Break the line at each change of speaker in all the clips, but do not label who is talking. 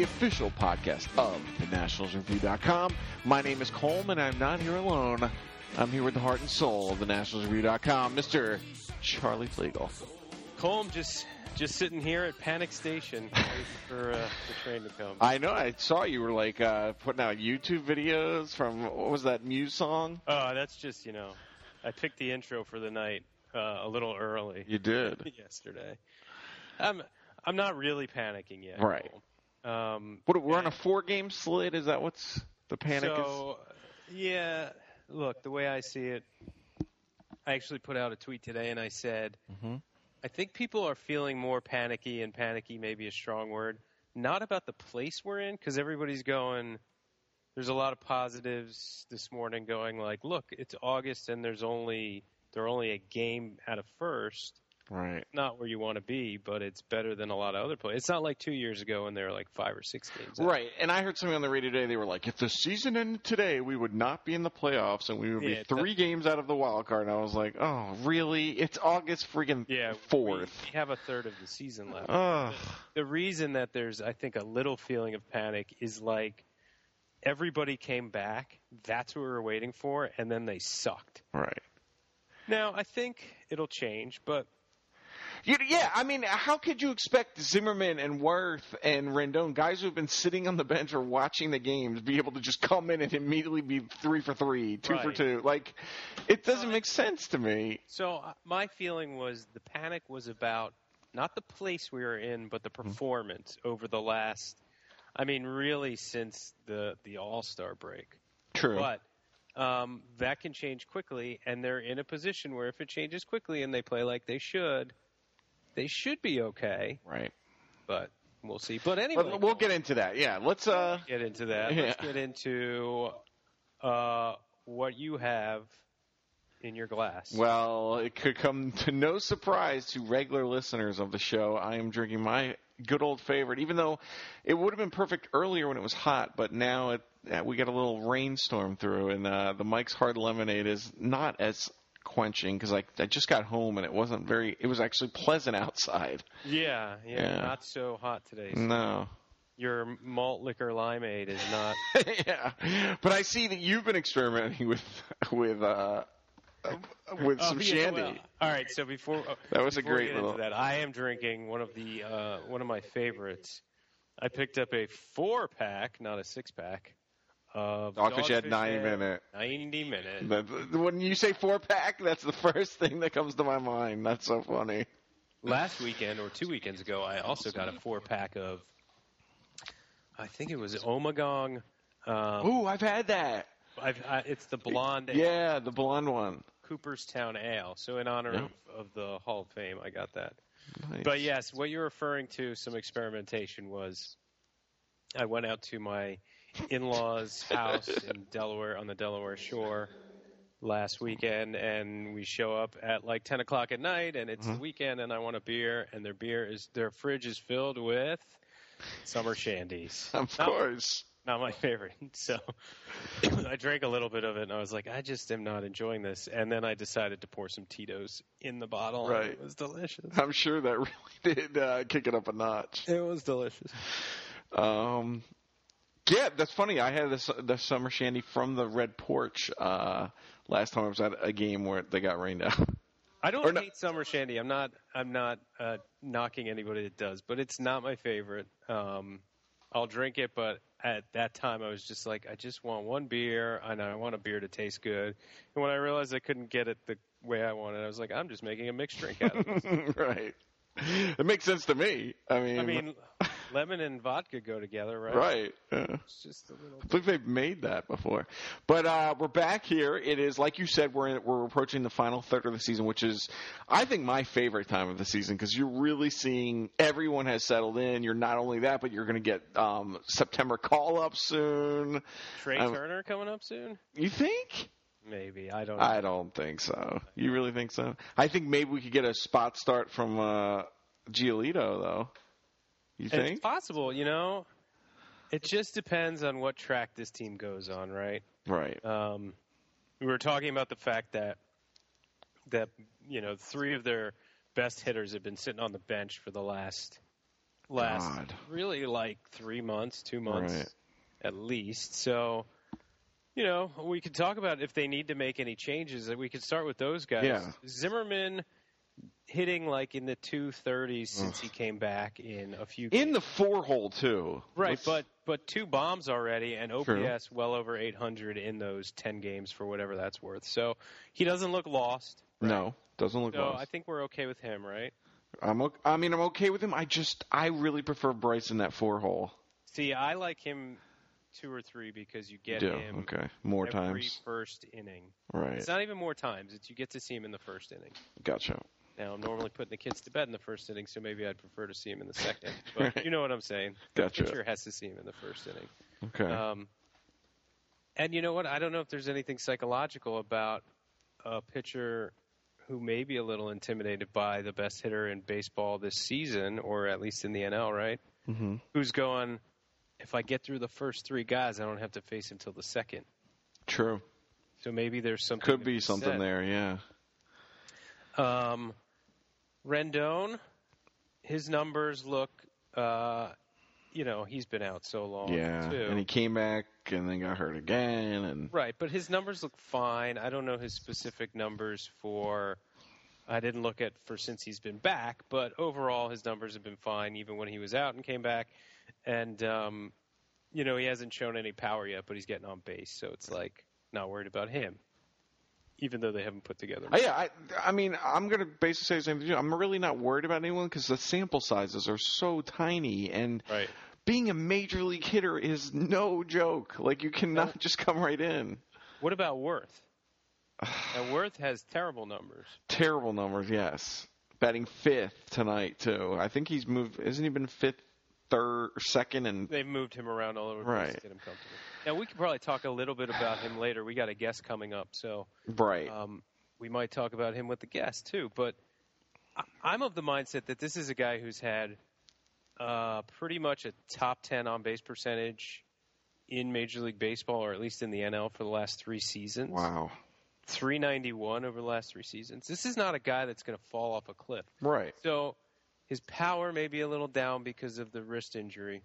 the
official podcast of the NationalsReview.com. My name is Colm, and I'm not here alone. I'm here with the heart and soul of the NationalsReview.com, Mr. Charlie Flegel.
Colm just just sitting here at Panic Station waiting for uh, the train to come.
I know, I saw you were like uh, putting out YouTube videos from, what was that Muse song?
Oh, that's just you know, I picked the intro for the night uh, a little early
You did.
yesterday. I'm I'm not really panicking yet.
Right.
Um,
What, we're on a four game slate? Is that what's the panic is?
so, yeah, look, the way I see it, I actually put out a tweet today and I said,
Mhm.
I think people are feeling more panicky, and panicky may be a strong word, not about the place we're in, because everybody's going, there's a lot of positives this morning going like, look, it's August and there's only, they're only a game out of first
Right.
not where you want to be, but it's better than a lot of other places. It's not like two years ago when they were like five or six games. out.
Right, and I heard something on the radio today. They were like, "If the season ended today, we would not be in the playoffs, and we would be three games out of the wild card." And I was like, "Oh, really? It's August freaking
Yeah,
fourth.
We, we have a third of the season left.
Ugh.
the reason that there's, I think, a little feeling of panic is like everybody came back. That's what we were waiting for, and then they sucked.
Right.
Now I think it'll change, but
You, yeah, I mean, how could you expect Zimmerman and Werth and Rendon, guys who have been sitting on the bench or watching the games, be able to just come in and immediately be three for three, two for two? Like, it doesn't make sense to me.
So uh, my feeling was the panic was about not the place we were in, but
Mm-hmm.
the performance over the last. I mean, really, since the the All Star break.
True.
But um, that can change quickly, and they're in a position where if it changes quickly and they play like they should, they should be okay.
right.
But we'll see. But anyway,
But we'll get into that. Yeah. Let's. uh
get into that.
Yeah.
Let's get into uh, what you have in your glass.
Well, it could come to no surprise to regular listeners of the show. I am drinking my good old favorite, even though it would have been perfect earlier when it was hot, but now it, uh, we got a little rainstorm through, and uh, the Mike's Hard Lemonade is not as quenching because I, I just got home and it wasn't very, it was actually pleasant outside.
yeah, yeah,
Yeah.
not so hot today. So
No.
Your malt liquor limeade is not.
yeah. But I see that you've been experimenting with, with, uh, with some
Oh, yeah,
shandy.
well, all right, so before uh,
That was a
before we
great little-
that, I am drinking one of the uh, one of my favorites. I picked up a four pack, not a six pack. Of
Dogfish
Dogfish
90
Head
minute.
90 minute.
When you say four pack, that's the first thing that comes to my mind. That's so funny.
Last weekend or two weekends ago, I also got a four pack of. I think it was Ommegang. Um,
Ooh, I've had that.
I've, I, it's the blonde ale,
Yeah, the blonde one.
Cooperstown Ale. So in honor
Yeah.
of, of the Hall of Fame, I got that.
Nice.
But yes, what you're referring to, some experimentation was, I went out to my in-laws' house in Delaware on the Delaware Shore last weekend, and we show up at like 10 o'clock at night, and it's the weekend, and I want a beer, and their beer is their fridge is filled with summer shandies.
of
Not-
course.
not my favorite. So I drank a little bit of it, and I was like, I just am not enjoying this. And then I decided to pour some Tito's in the bottle. and
Right.
it was delicious.
I'm sure that really did uh, kick it up a notch.
It was delicious.
Um, yeah, that's funny. I had this the summer shandy from the Red Porch uh, last time I was at a game where they got rained out.
I don't
no-
hate summer shandy. I'm not. I'm not uh, knocking anybody that does, but it's not my favorite. Um, I'll drink it, but at that time I was just like, I just want one beer, and I want a beer to taste good. And when I realized I couldn't get it the way I wanted, I was like, I'm just making a mixed drink out of it.
right. It makes sense to me. I mean,
I mean, lemon and vodka go together, right?
right. Yeah.
It's just a little.
I believe they've made that before. But uh, we're back here. It is like you said, we're in, we're approaching the final third of the season, which is I think my favorite time of the season because you're really seeing everyone has settled in. You're not only that, but you're going to get um, September call up soon.
Trea
I'm-
Turner coming up soon.
You think?
maybe. I don't. know.
I don't think so. You really think so? I think maybe we could get a spot start from uh, Giolito, though. You
It's
think?
possible, you know. It just depends on what track this team goes on, right?
Right.
Um, we were talking about the fact that that you know three of their best hitters have been sitting on the bench for the last last
God.
really like three months, two months
Right.
at least. So, you know, we could talk about if they need to make any changes. We could start with those guys.
Yeah.
Zimmerman hitting like in the 230s since he came back in a few
In the four hole too.
Right,
Let's-
but but two bombs already, and OPS
True.
well over 800 in those 10 games for whatever that's worth. So he doesn't look lost.
no, doesn't look.
So
lost.
I think we're okay with him, right?
I'm. o- I mean, I'm okay with him. I just, I really prefer Bryce in that four hole.
See, I like him two or three because you get
Yeah.
him
Okay. More
every
times.
first inning.
Right.
It's not even more times; it's you get to see him in the first inning.
Gotcha.
Now, I'm normally putting the kids to bed in the first inning, so maybe I'd prefer to see him in the second. But
Right.
you know what I'm saying.
Gotcha.
Pitcher has to see him in the first inning.
Okay.
Um, and you know what? I don't know if there's anything psychological about a pitcher who may be a little intimidated by the best hitter in baseball this season, or at least in the NL, right?
hmm
Who's going, if I get through the first three guys, I don't have to face him till the second.
True.
So maybe there's something.
Could be something
said.
there. Yeah.
Um, Rendon, his numbers look, uh, you know, he's been out so long.
Yeah.
too.
And he came back and then got hurt again. And
Right, but his numbers look fine. I don't know his specific numbers for. I didn't look at for since he's been back, but overall his numbers have been fine, even when he was out and came back. And um, you know he hasn't shown any power yet, but he's getting on base, so it's like not worried about him, even though they haven't put together.
Uh, yeah, I, I mean, I'm going to basically say the same thing. I'm really not worried about anyone because the sample sizes are so tiny, and
Right.
being a major league hitter is no joke. Like you cannot just come right in.
What about Werth? now Werth has terrible numbers.
Terrible numbers, yes. Batting fifth tonight too. I think he's moved. Isn't he been fifth, third, second, and
They've moved him around all over the place
Right.
to get him comfortable. Now we could probably talk a little bit about him later. We got a guest coming up, so
right?
Um, we might talk about him with the guest too, but I- I'm of the mindset that this is a guy who's had uh, pretty much a top 10 on base percentage in Major League Baseball, or at least in the NL, for the last three seasons.
wow.
391 over the last three seasons. This is not a guy that's going to fall off a cliff.
Right.
So his power may be a little down because of the wrist injury.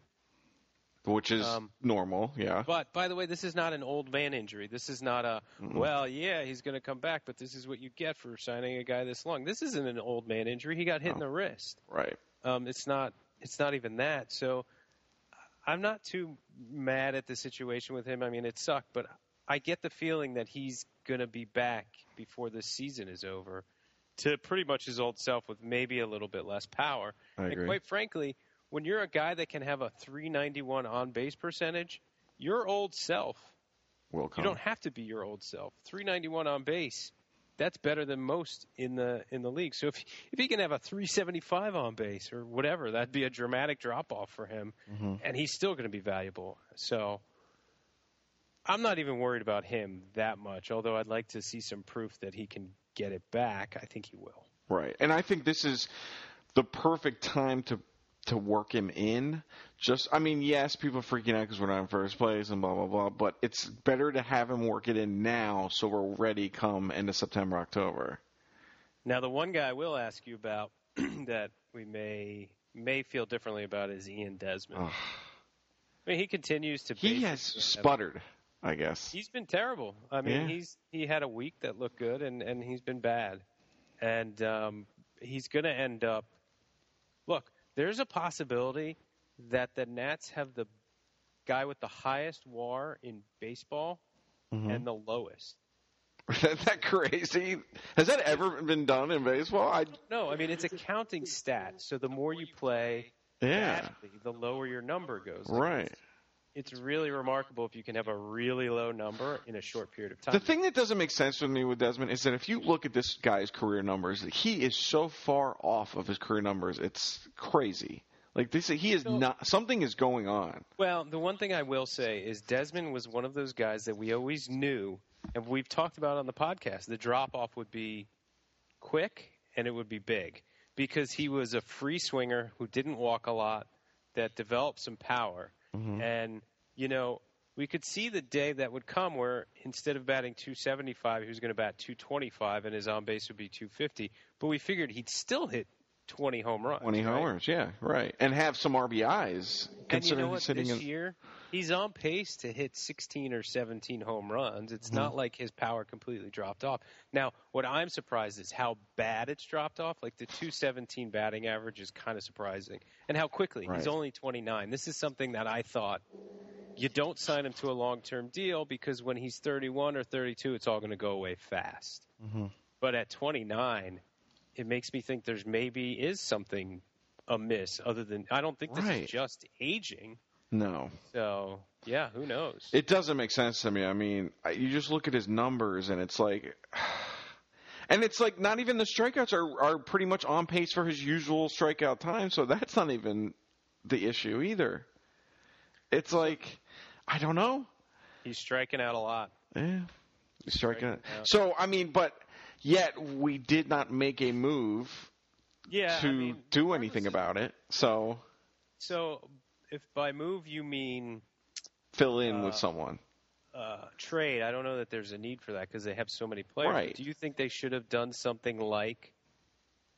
Which is
Um,
normal. Yeah.
But by the way, this is not an old man injury. This is not a well, yeah, he's going to come back, but this is what you get for signing a guy this long. This isn't an old man injury. He got hit in the wrist.
Right.
Um, it's not. It's not even that. So I'm not too mad at the situation with him. I mean, it sucked, but I get the feeling that he's going to be back before this season is over to pretty much his old self with maybe a little bit less power.
I
And
agree.
quite frankly, when you're a guy that can have a 391 on base percentage, your old self,
Will
you don't have to be your old self. 391 on base, that's better than most in the in the league. So if if he can have a 375 on base or whatever, that'd be a dramatic drop off for him,
Mm-hmm.
and he's still going to be valuable. So I'm not even worried about him that much. Although I'd like to see some proof that he can get it back. I think he will.
Right. And I think this is the perfect time to to work him in. Just, I mean, yes, people are freaking out because we're not in first place and blah blah blah. But it's better to have him work it in now, so we're ready come into September, October.
Now, the one guy I will ask you about that we may may feel differently about is Ian Desmond.
Ugh.
I mean, he continues to.
He has
basically-
sputtered, I guess.
He's been terrible. I mean,
Yeah.
he's he had a week that looked good, and and he's been bad, and um, he's going to end up. Look, there's a possibility that the Nats have the guy with the highest WAR in baseball
Mm-hmm.
and the lowest.
Isn't that crazy? Has that ever been done in baseball? I
No, I mean it's a counting stat. So the more you play,
yeah.
badly, the lower your number goes.
Right.
It's really remarkable if you can have a really low number in a short period of time.
The thing that doesn't make sense with me with Desmond is that if you look at this guy's career numbers, he is so far off of his career numbers. It's crazy. Like this, he is
So-
not. Something is going on.
Well, the one thing I will say is Desmond was one of those guys that we always knew and we've talked about on the podcast, the drop off would be quick and it would be big because he was a free swinger who didn't walk a lot, that developed some power, Mm-hmm. and you know we could see the day that would come where instead of batting 275, he was going to bat 225 and his on base would be 250. But we figured he'd still hit 20 home runs.
20
right?
homers, yeah, right. And have some RBIs,
And you know what?
he's
this
in.
year, he's on pace to hit 16 or 17 home runs. It's not like his power completely dropped off. Now, what I'm surprised is how bad it's dropped off. Like the 217 batting average is kind of surprising, and how quickly.
Right.
He's only 29. This is something that I thought you don't sign him to a long-term deal because when he's 31 or 32, it's all going to go away fast.
Mm-hmm.
But at 29, it makes me think there's maybe is something amiss other than I don't think this
Right.
is just aging.
No.
So yeah, who knows?
It doesn't make sense to me. I mean, I- you just look at his numbers, and it's like, and it's like not even the strikeouts are are pretty much on pace for his usual strikeout time. So that's not even the issue either. It's like, I don't know.
He's striking out a lot.
Yeah, he's striking it.
out.
So I mean, but yet we did not make a move
Yeah,
to
I mean,
do anything about it. So
So if by move you mean
fill in with
Uh,
someone.
uh, trade, I don't know that there's a need for that because they have so many players.
Right.
Do you think they should have done something like?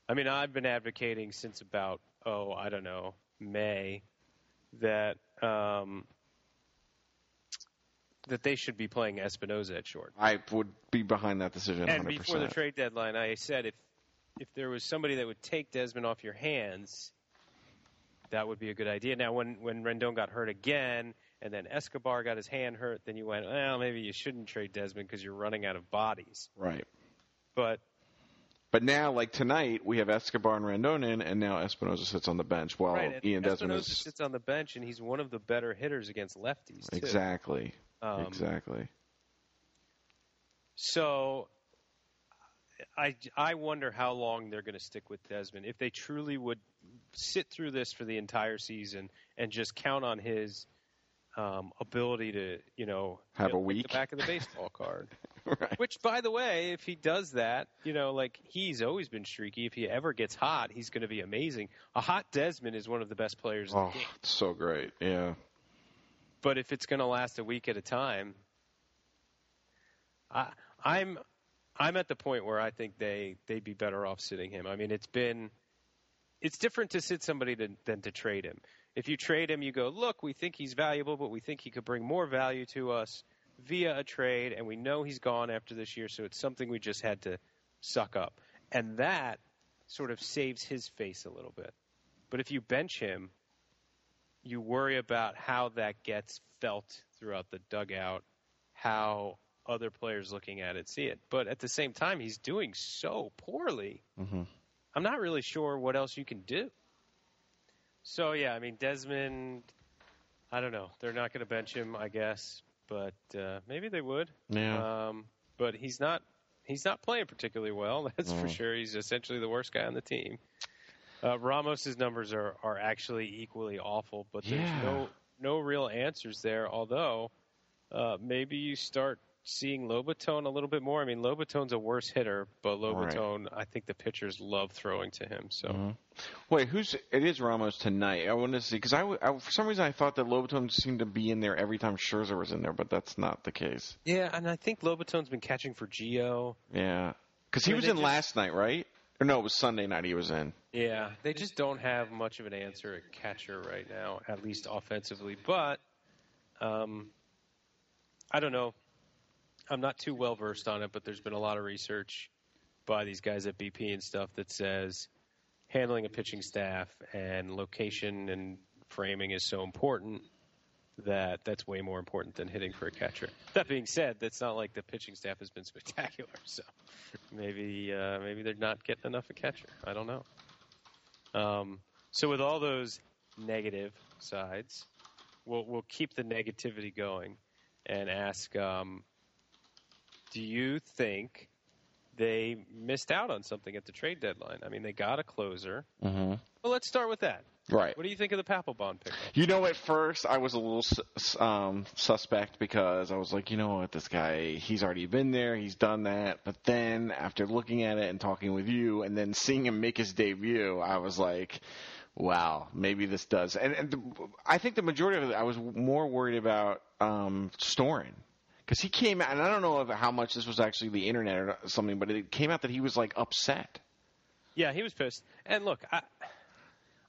I mean, I've been advocating since about oh, I don't know, May, that um, that they should be playing Espinosa at short.
I would be behind that decision.
And
100%.
before the trade deadline, I said if if there was somebody that would take Desmond off your hands, that would be a good idea. Now, when when Rendon got hurt again, and then Escobar got his hand hurt, then you went, well, maybe you shouldn't trade Desmond because you're running out of bodies.
right.
But
But now, like tonight, we have Escobar and Rendon in, and now Espinosa sits on the bench while
right,
Ian Desmond
Espinosa
is
sits on the bench, and he's one of the better hitters against lefties. Too.
exactly,
Um,
exactly.
So I, I wonder how long they're going to stick with Desmond. If they truly would sit through this for the entire season and just count on his um, ability to, you know,
Have
you know,
a week.
the back of the baseball card.
right.
Which, by the way, if he does that, you know, like he's always been streaky. If he ever gets hot, he's going to be amazing. A hot Desmond is one of the best players in
Oh,
the game.
it's so great. Yeah.
But if it's going to last a week at a time, I, I'm I'm at the point where I think they they'd be better off sitting him. I mean, it's been it's different to sit somebody than, than to trade him. If you trade him, you go, look, we think he's valuable, but we think he could bring more value to us via a trade, and we know he's gone after this year, so it's something we just had to suck up. And that sort of saves his face a little bit. But if you bench him, you worry about how that gets felt throughout the dugout, how other players looking at it see it. But at the same time, he's doing so poorly.
hmm
I'm not really sure what else you can do. So yeah, I mean Desmond. I don't know. They're not going to bench him, I guess, but uh, maybe they would.
Yeah.
Um, but he's not. He's not playing particularly well. That's for sure. He's essentially the worst guy on the team. Uh, Ramos's numbers are are actually equally awful, but there's
Yeah.
no no real answers there. Although uh, maybe you start seeing Lobaton a little bit more. I mean, Lobaton's a worse hitter, but Lobaton, I think the pitchers love throwing to him. So
Mhm. Wait, who's? It is Ramos tonight. I want to see because I, I- for some reason I thought that Lobaton seemed to be in there every time Scherzer was in there, but that's not the case.
yeah, and I think Lobaton's been catching for Gio.
Yeah, because he was in
just-
last night, right? Or no, it was Sunday night. He was in.
Yeah, they just don't have much of an answer at catcher right now, at least offensively. But um, I don't know. I'm not too well versed on it, but there's been a lot of research by these guys at BP and stuff that says handling a pitching staff and location and framing is so important that that's way more important than hitting for a catcher. That being said, that's not like the pitching staff has been spectacular. So maybe uh, maybe they're not getting enough a catcher. I don't know. Um, so with all those negative sides, we'll we'll keep the negativity going and ask: um, Do you think they missed out on something at the trade deadline? I mean, they got a closer.
Mm-hmm.
Well, Well, let's start with that.
Right.
What do you think of the Papelbon pickup?
You know, at first I was a little um, suspect because I was like, you know what, this guy, he's already been there, he's done that. But then after looking at it and talking with you, and then seeing him make his debut, I was like, wow, maybe this does. And, and the, I think the majority of it, I was more worried about um, Storen. Because he came out, and I don't know how much this was actually the internet or something, but it came out that he was like upset.
Yeah, he was pissed. And look, I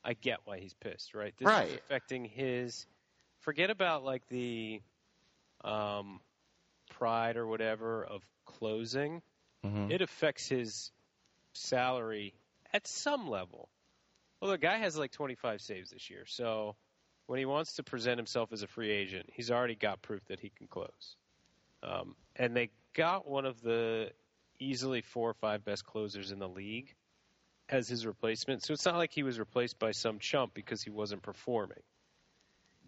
I get why he's pissed, right? This
Right.
is affecting his forget about like the um pride or whatever of closing.
Mhm.
It affects his salary at some level. Well, the guy has like 25 saves this year, so when he wants to present himself as a free agent, he's already got proof that he can close. Um, and they got one of the easily four or five best closers in the league as his replacement. So it's not like he was replaced by some chump because he wasn't performing.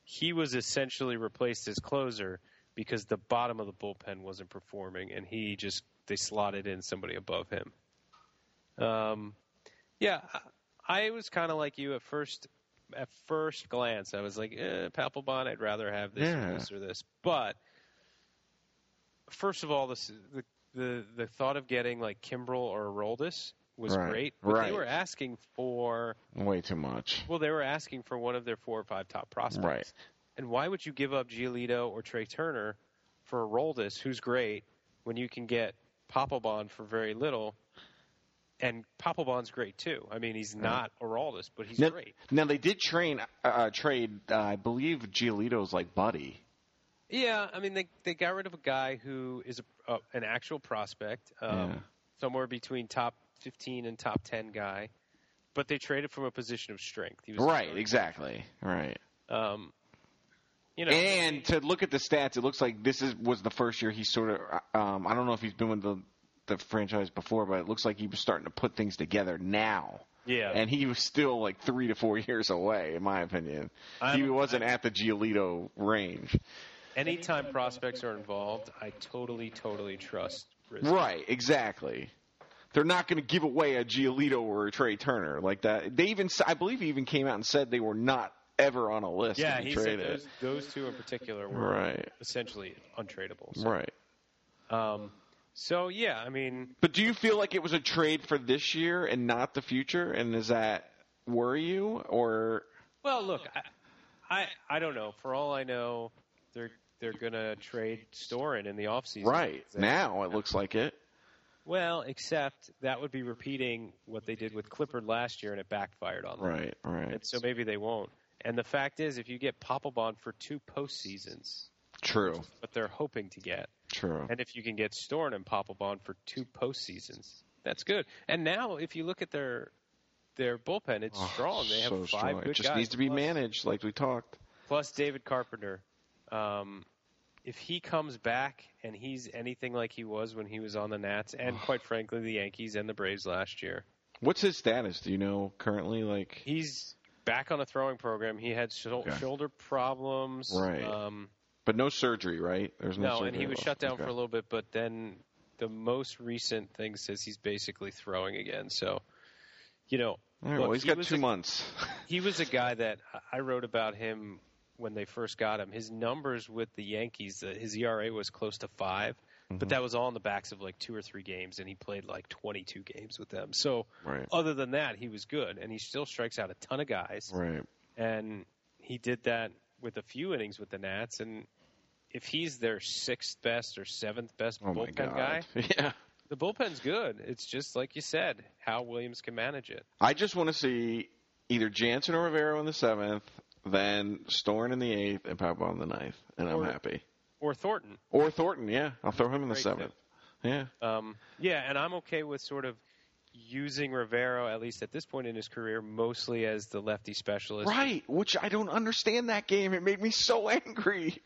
He was essentially replaced as closer because the bottom of the bullpen wasn't performing, and he just they slotted in somebody above him. Um, yeah, I, was kind of like you at first. At first glance, I was like, eh, Papelbon, I'd rather have this
Yeah.
or this or this. But first of all, this the the the thought of getting like Kimbrel or Aroldis was
Right,
great, but
right.
they were asking for
Way too much.
well, they were asking for one of their four or five top prospects.
Right.
And why would you give up Giolito or Trea Turner for Aroldis, who's great, when you can get Papelbon for very little? And Papelbon's great too. I mean, he's not Aroldis, but he's
Now,
great.
now they did train uh, trade. Uh, I believe Giolito's like Buddy.
Yeah, I mean, they they got rid of a guy who is a, uh, an actual prospect, um,
Yeah.
somewhere between top 15 and top 10 guy, but they traded from a position of strength. He was
Right. Exactly. Right.
Um, you know,
And to look at the stats, it looks like this is was the first year he sort of. Um, I don't know if he's been with the the franchise before, but it looks like he was starting to put things together now.
yeah,
And he was still like three to four years away, in my opinion. he
I'm-
wasn't at the Giolito range.
anytime prospects are involved, I totally, totally trust Rizzo.
Right, exactly. They're not going to give away a Giolito or a Trea Turner like that. They even, I believe, he even came out and said they were not ever on a list
Yeah,
to be
he said
traded.
those, those two in particular were
Right,
essentially untradables.
right.
Um, so yeah, I mean,
But do you feel like it was a trade for this year and not the future? And does that worry you? Or
well, look, I, I, I don't know. For all I know, they're they're gonna trade Storen in the offseason.
right now it looks like it.
Well, except that would be repeating what they did with Clippard last year, and it backfired on them.
Right, right.
And so maybe they won't. And the fact is, if you get Papelbon for two postseasons,
True,
what they're hoping to get,
true.
and if you can get Storen and Papelbon for two postseasons, that's good. And now, if you look at their their bullpen, it's
Oh,
strong. They have
so
five
strong.
good
It just
guys.
needs to be
plus,
managed, like we talked.
Plus David Carpenter. Um, if he comes back and he's anything like he was when he was on the Nats, and quite frankly, the Yankees and the Braves last year,
What's his status? Do you know currently? Like,
he's back on a throwing program. He had shou-
Okay.
shoulder problems.
Right.
Um,
but no surgery, right? There's no.
no, and he was shut down
Okay.
for a little bit, but then the most recent thing says he's basically throwing again. So, you know,
right,
look,
well, he's
he
got two
a-
months.
he was a guy that I wrote about him when they first got him. His numbers with the Yankees, uh, his ERA was close to 5
Mm-hmm.
but that was all on the backs of like two or three games, and he played like 22 games with them. So,
right,
other than that, he was good, and he still strikes out a ton of guys.
right.
and he did that with a few innings with the Nats. And if he's their sixth best or seventh best
Oh
bullpen guy,
Yeah.
the bullpen's good. It's just like you said, how Williams can manage it.
I just want to see either Jansen or Rivero in the seventh, then Storen in the eighth, and Papel in the ninth, and I'm
Or-
happy.
Or Thornton.
Or Thornton, yeah, I'll throw him in the
Great
seventh. Yeah,
Um, yeah, and I'm okay with sort of using Rivero, at least at this point in his career, mostly as the lefty specialist.
right. Which I don't understand that game. It made me so angry.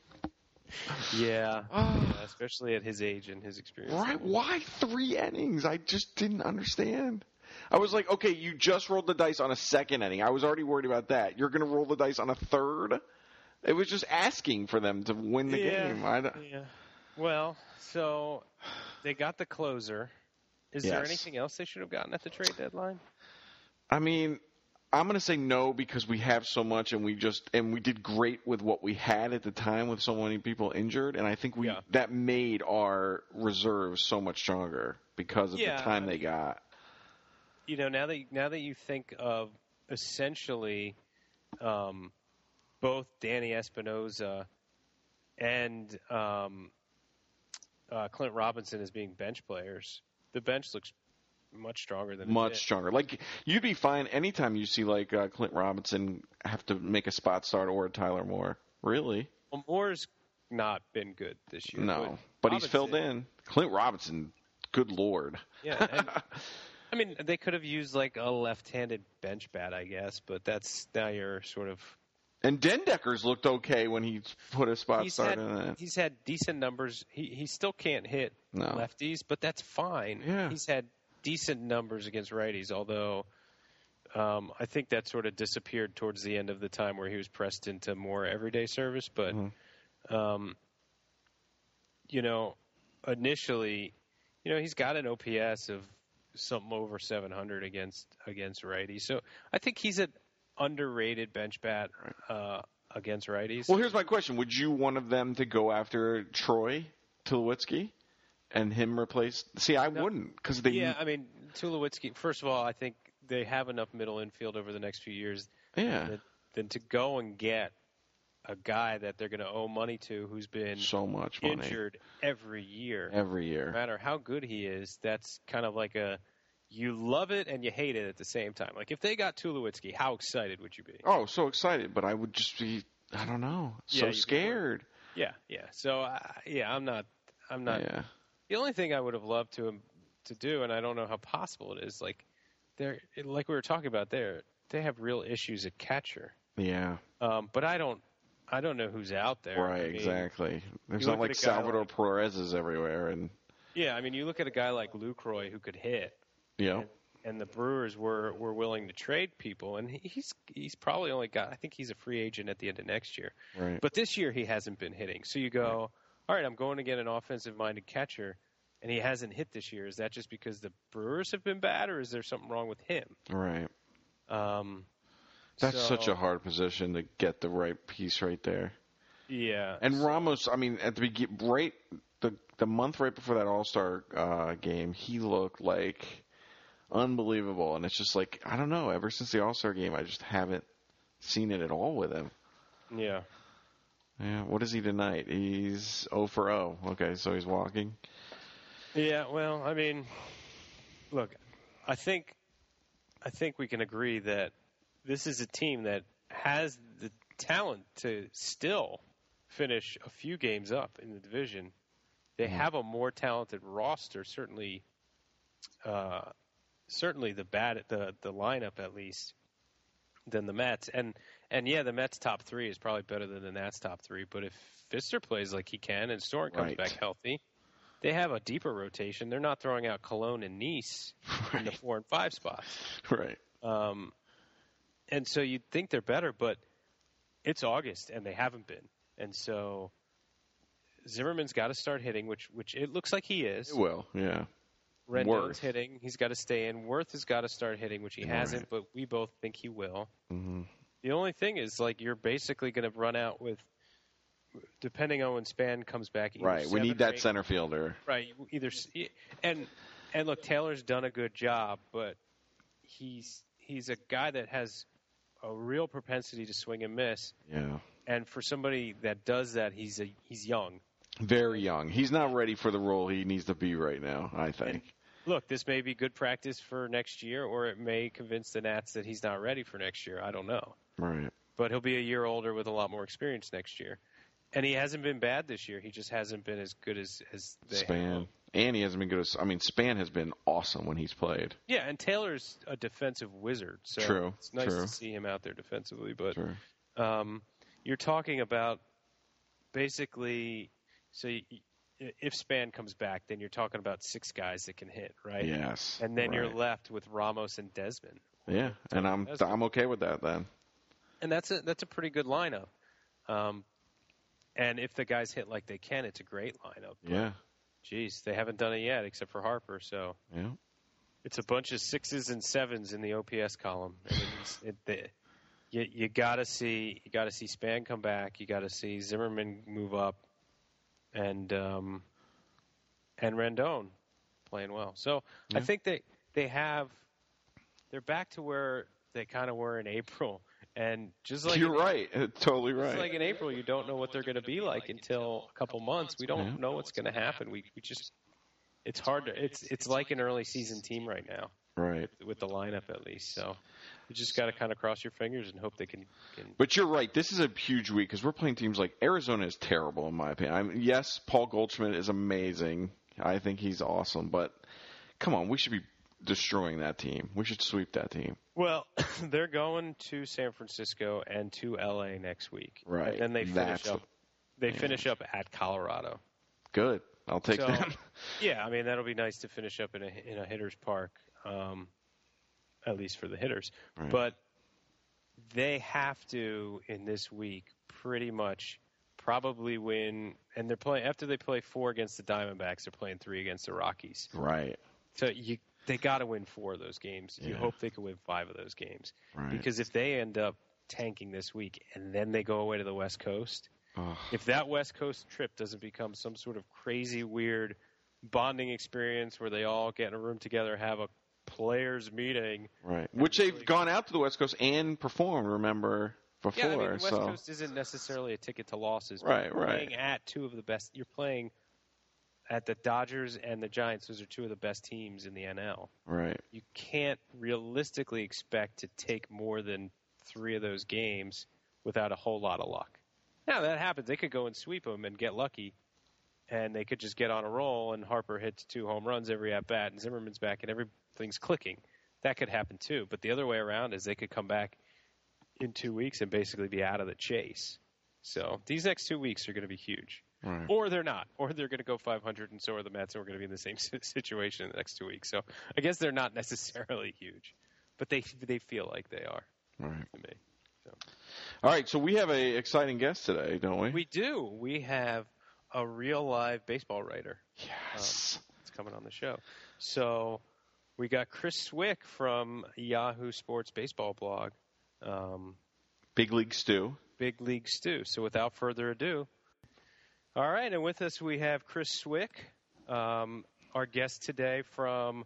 Yeah. Yeah, especially at his age and his experience.
Right? Why three innings? I just didn't understand. I was like, okay, you just rolled the dice on a second inning. I was already worried about that. You're going to roll the dice on a third? It was just asking for them to win the
Yeah.
game. I don't,
Yeah. Well, so they got the closer. Is there anything else they should have gotten at the trade deadline?
I mean, I'm going to say no because we have so much and we just and we did great with what we had at the time with so many people injured and I think we
Yeah.
that made our reserves so much stronger because of
Yeah,
the time they got.
You know now that now that you think of essentially um, both Danny Espinosa and um, uh, Clint Robinson as being bench players, the bench looks much stronger than it
Much stronger. Like you'd be fine anytime you see like uh, Clint Robinson have to make a spot start or Tyler Moore. Really?
Well, Moore's not been good this year.
No, but he's filled in. Clint Robinson, good lord.
Yeah, and, I mean they could have used like a left-handed bench bat, I guess, but that's now you're sort of
And den Dekker's looked okay when he put a spot
he's
start
had
in it.
he's had decent numbers. He he still can't hit
No.
lefties, but that's fine.
Yeah.
He's had decent numbers against righties, although um, I think that sort of disappeared towards the end of the time where he was pressed into more everyday service. But
Mhm.
um, you know, initially, you know, he's got an OPS of something over 700 against against righties. So I think he's an underrated bench bat uh, against righties.
Well, here's my question: Would you one of them to go after Troy Tulowitzki and him replace? See, I
No.
wouldn't because they.
Yeah, I mean, Tulowitzki. First of all, I think they have enough middle infield over the next few years
yeah,
than to go and get a guy that they're going to owe money to who's been
so much money
injured every year.
every year, No
matter how good he is, that's kind of like a you love it and you hate it at the same time. Like if they got Tulowitzki, how excited would you be?
Oh, so excited, but I would just be. I don't know. So
be
scared.
Yeah, yeah. So uh, yeah, I'm not. I'm not.
Yeah.
The only thing I would have loved to to do, and I don't know how possible it is, like they're like we were talking about there. They have real issues at catcher,
Yeah.
um, but I don't. I don't know who's out there.
Right.
I mean,
exactly. There's not like
at a guy
Salvador
like-
Perez is everywhere, and
Yeah, I mean, you look at a guy like Lucroy who could hit,
Yeah. know.
and the Brewers were were willing to trade people, and he's he's probably only got. I think he's a free agent at the end of next year.
Right.
But this year he hasn't been hitting. So you go, all right, I'm going to get an offensive minded catcher, and he hasn't hit this year. Is that just because the Brewers have been bad, or is there something wrong with him?
right.
Um,
That's
so-
such a hard position to get the right piece right there.
yeah.
And Ramos, I mean, at the begin, right the the month right before that All Star uh, game, he looked like unbelievable. And it's just like I don't know. Ever since the All Star game, I just haven't seen it at all with him.
yeah.
Yeah. What is he tonight? He's 0 for 0. Okay, so he's walking.
Yeah, well, I mean, look, I think I think we can agree that this is a team that has the talent to still finish a few games up in the division. They have a more talented roster, certainly. Uh, certainly the bat, the the lineup at least, than the Mets. And and yeah, the Mets top three is probably better than the Nats top three. But if Fister plays like he can and Storen comes
Right.
back healthy, they have a deeper rotation. They're not throwing out Colon and Niese in the four and five spots.
Right.
Um, and so you'd think they're better, but it's August and they haven't been. And so Zimmerman's got to start hitting, which which it looks like he is.
It will. Yeah.
Rendon's
Werth.
hitting. He's got to stay in. Werth has got to start hitting, which he
Right.
hasn't, but we both think he will.
hmm
The only thing is, like, you're basically going to run out with, depending on when Span comes back.
Right. We need that
eight-
center fielder.
Right. Either and and look, Taylor's done a good job, but he's he's a guy that has a real propensity to swing and miss.
Yeah.
And for somebody that does that, he's a he's young.
Very young. He's not ready for the role he needs to be right now. I think.
Look, this may be good practice for next year, or it may convince the Nats that he's not ready for next year. I don't know.
Right.
But he'll be a year older with a lot more experience next year. And he hasn't been bad this year. He just hasn't been as good as as they
Span. And he hasn't been good as. I mean, Span has been awesome when he's played.
Yeah, and Taylor's a defensive wizard, so
True,
it's nice
true.
to see him out there defensively. But um, you're talking about basically, so y y- if Span comes back, then you're talking about six guys that can hit, right?
Yes.
And then you're left with Ramos and Desmond,
Yeah, and I'm
That's-
I'm okay with that then.
and that's a that's a pretty good lineup. Um, and if the guys hit like they can, it's a great lineup.
Yeah.
Geez, they haven't done it yet, except for Harper. So
Yeah.
it's a bunch of sixes and sevens in the OPS column. I mean, it's, it, the, you you got to see you got to see Span come back. You got to see Zimmerman move up, and um, and Rendon playing well. So I think they they have they're back to where they kind of were in April. And just like
You're
in,
right. Totally right.
like in April, you don't know what they're going to be like until a couple months. We don't
Yeah.
know what's going to happen. We we just it's hard to it's it's like an early season team right now
right.
with the lineup at least. So you just got to kind of cross your fingers and hope they can. can
But you're right. This is a huge week because we're playing teams like Arizona is terrible in my opinion. I mean, yes, Paul Goldschmidt is amazing. I think he's awesome, but come on, we should be destroying that team. We should sweep that team.
well, they're going to San Francisco and to LA next week.
Right.
And then they finish
That's
up. They finish up at Colorado.
Good. I'll take
So-
that.
Yeah, I mean that'll be nice to finish up in a in a hitter's park, um, at least for the hitters.
Right.
But they have to in this week pretty much probably win, and they're playing after they play four against the Diamondbacks. They're playing three against the Rockies.
right.
So you they got to win four of those games. You
Yeah.
hope they can win five of those games
Right.
because if they end up tanking this week and then they go away to the West Coast,
Ugh.
if that West Coast trip doesn't become some sort of crazy, weird bonding experience where they all get in a room together, have a players' meeting.
Right. Which they've gone out to the West Coast and performed. Remember before.
Yeah, I mean, West
so
Coast isn't necessarily a ticket to losses. but
Right, right.
Playing at two of the best. You're playing at the Dodgers and the Giants. Those are two of the best teams in the NL.
right.
You can't realistically expect to take more than three of those games without a whole lot of luck. Now that happens. They could go and sweep them and get lucky, and they could just get on a roll. And Harper hits two home runs every at bat, and Zimmerman's back, and everything's clicking. That could happen too. But the other way around is they could come back in two weeks and basically be out of the chase. So these next two weeks are going to be huge.
Right.
Or they're not. Or they're going to go 500, and so are the Mets, and we're going to be in the same situation in the next two weeks. So I guess they're not necessarily huge, but they they feel like they are
Right.
to me.
All right. So we have a exciting guest today, don't we?
We do. We have a real live baseball writer.
yes.
It's coming on the show. So we got Chris Cwik from Yahoo Sports Baseball blog, um,
Big League Stew.
Big League Stew. So without further ado, all right, and with us we have Chris Cwik, um, our guest today from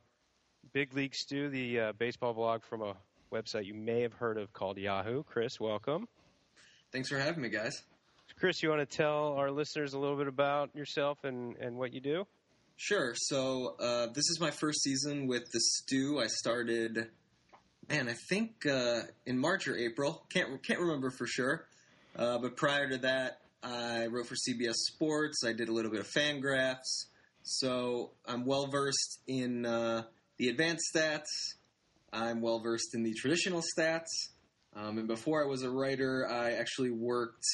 Big League Stew, the uh, baseball blog from a website you may have heard of called Yahoo. Chris, welcome.
Thanks for having me, guys.
Chris, you want to tell our listeners a little bit about yourself and, and what you do?
Sure. So uh, this is my first season with the Stew. I started, man, I think uh, in March or April. Can't can't remember for sure. Uh, but prior to that, I wrote for CBS Sports. I did a little bit of FanGraphs. So I'm well versed in uh, the advanced stats. I'm well versed in the traditional stats. Um, and before I was a writer, I actually worked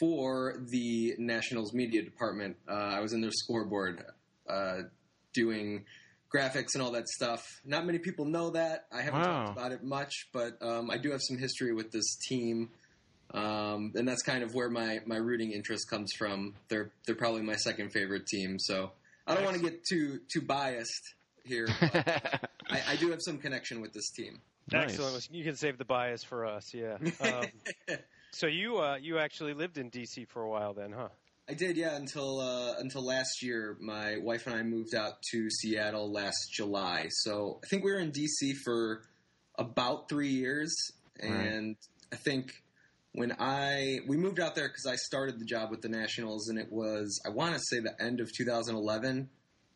for the Nationals media department. Uh, I was in their scoreboard uh, doing graphics and all that stuff. Not many people know that. I haven't
Wow.
talked about it much, but um, I do have some history with this team. Um, and that's kind of where my, my rooting interest comes from. They're they're probably my second favorite team. So I don't want to get too too biased here. but I, I do have some connection with this team.
Nice.
Excellent. You can save the bias for us, yeah. Um, so you uh, you actually lived in D.C. for a while then, huh?
I did, yeah, until uh, until last year. My wife and I moved out to Seattle last July. So I think we were in DC for about three years, and I think when I we moved out there because I started the job with the Nationals, and it was I want to say the end of 2011. It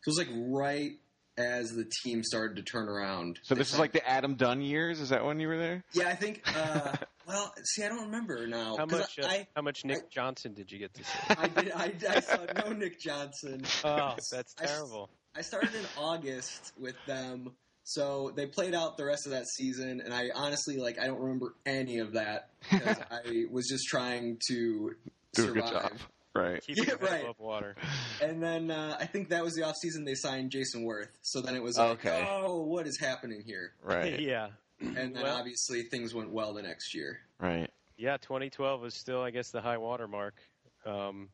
was like right as the team started to turn around.
So this is like the Adam Dunn years. Is that when you were there?
yeah, I think. Uh, well, see, I don't remember now.
How
'cause
much uh,
I,
how much Nick Johnson did you get to see?
I, did, I, I saw no Nick Johnson.
Oh, that's
I s-
terrible.
I started in August with them, so they played out the rest of that season, and I honestly like I don't remember any of that because I was just trying to
Do a
survive.
good job. Right.
Keeping
Yeah, right.
above water.
And then uh, I think that was the off season they signed Jayson Werth. So then it was like,
Okay.
oh, what is happening here?
Right.
yeah.
And then
Well-
obviously things went well the next year.
Right.
Yeah, 2012 was still, I guess, the high water mark um,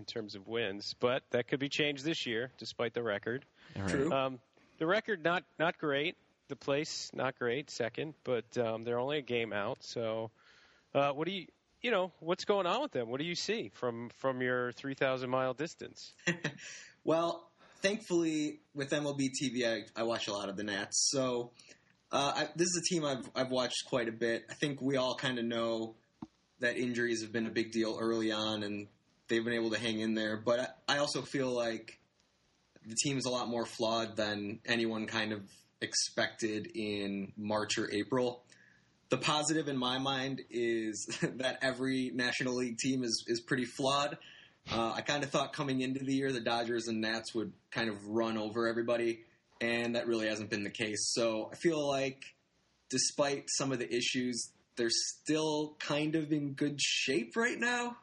in terms of wins, but that could be changed this year, despite the record.
Right.
True.
Um, the record not not great. The place not great, second, but um, they're only a game out. So, uh, what do you you know what's going on with them? What do you see from from your three thousand mile distance?
Well, thankfully, with MLB TV, I, I watch a lot of the Nats. So uh, I, this is a team I've I've watched quite a bit. I think we all kind of know that injuries have been a big deal early on, and they've been able to hang in there. But I, I also feel like the team is a lot more flawed than anyone kind of expected in March or April. The positive in my mind is that every National League team is is pretty flawed. Uh, I kind of thought coming into the year the Dodgers and Nats would kind of run over everybody, and that really hasn't been the case. So I feel like, despite some of the issues, they're still kind of in good shape right now.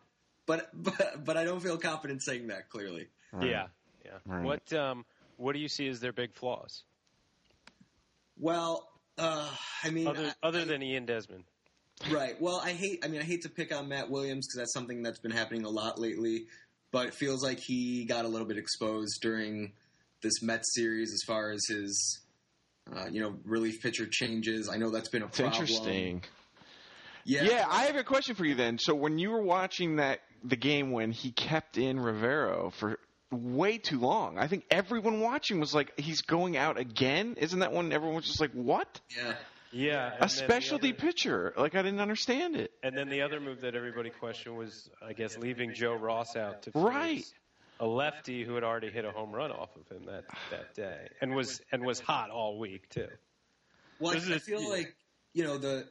But but but I don't feel confident saying that clearly.
Yeah, yeah.
Right.
What um, what do you see as their big flaws,
Well, uh, I mean,
other
I-
other
I-
than Ian Desmond?
Right. Well, I hate. I mean, I hate to pick on Matt Williams because that's something that's been happening a lot lately. But it feels like he got a little bit exposed during this Mets series as far as his, uh, you know, relief pitcher changes. I know that's been a
It's
problem.
interesting.
Yeah.
Yeah, I have a question for you then. So when you were watching that the game when he kept in Rivero for way too long, I think everyone watching was like, "He's going out again." Isn't that when everyone was just like, "What?"
Yeah.
Yeah, and then
A
the
specialty
other-
pitcher? Like I didn't understand it.
And then the other move that everybody questioned was, I guess, leaving Joe Ross out to
Right.
face a lefty who had already hit a home run off of him that that day, and was and was hot all week too.
Well,
I, is
I, I
a-
feel like you know the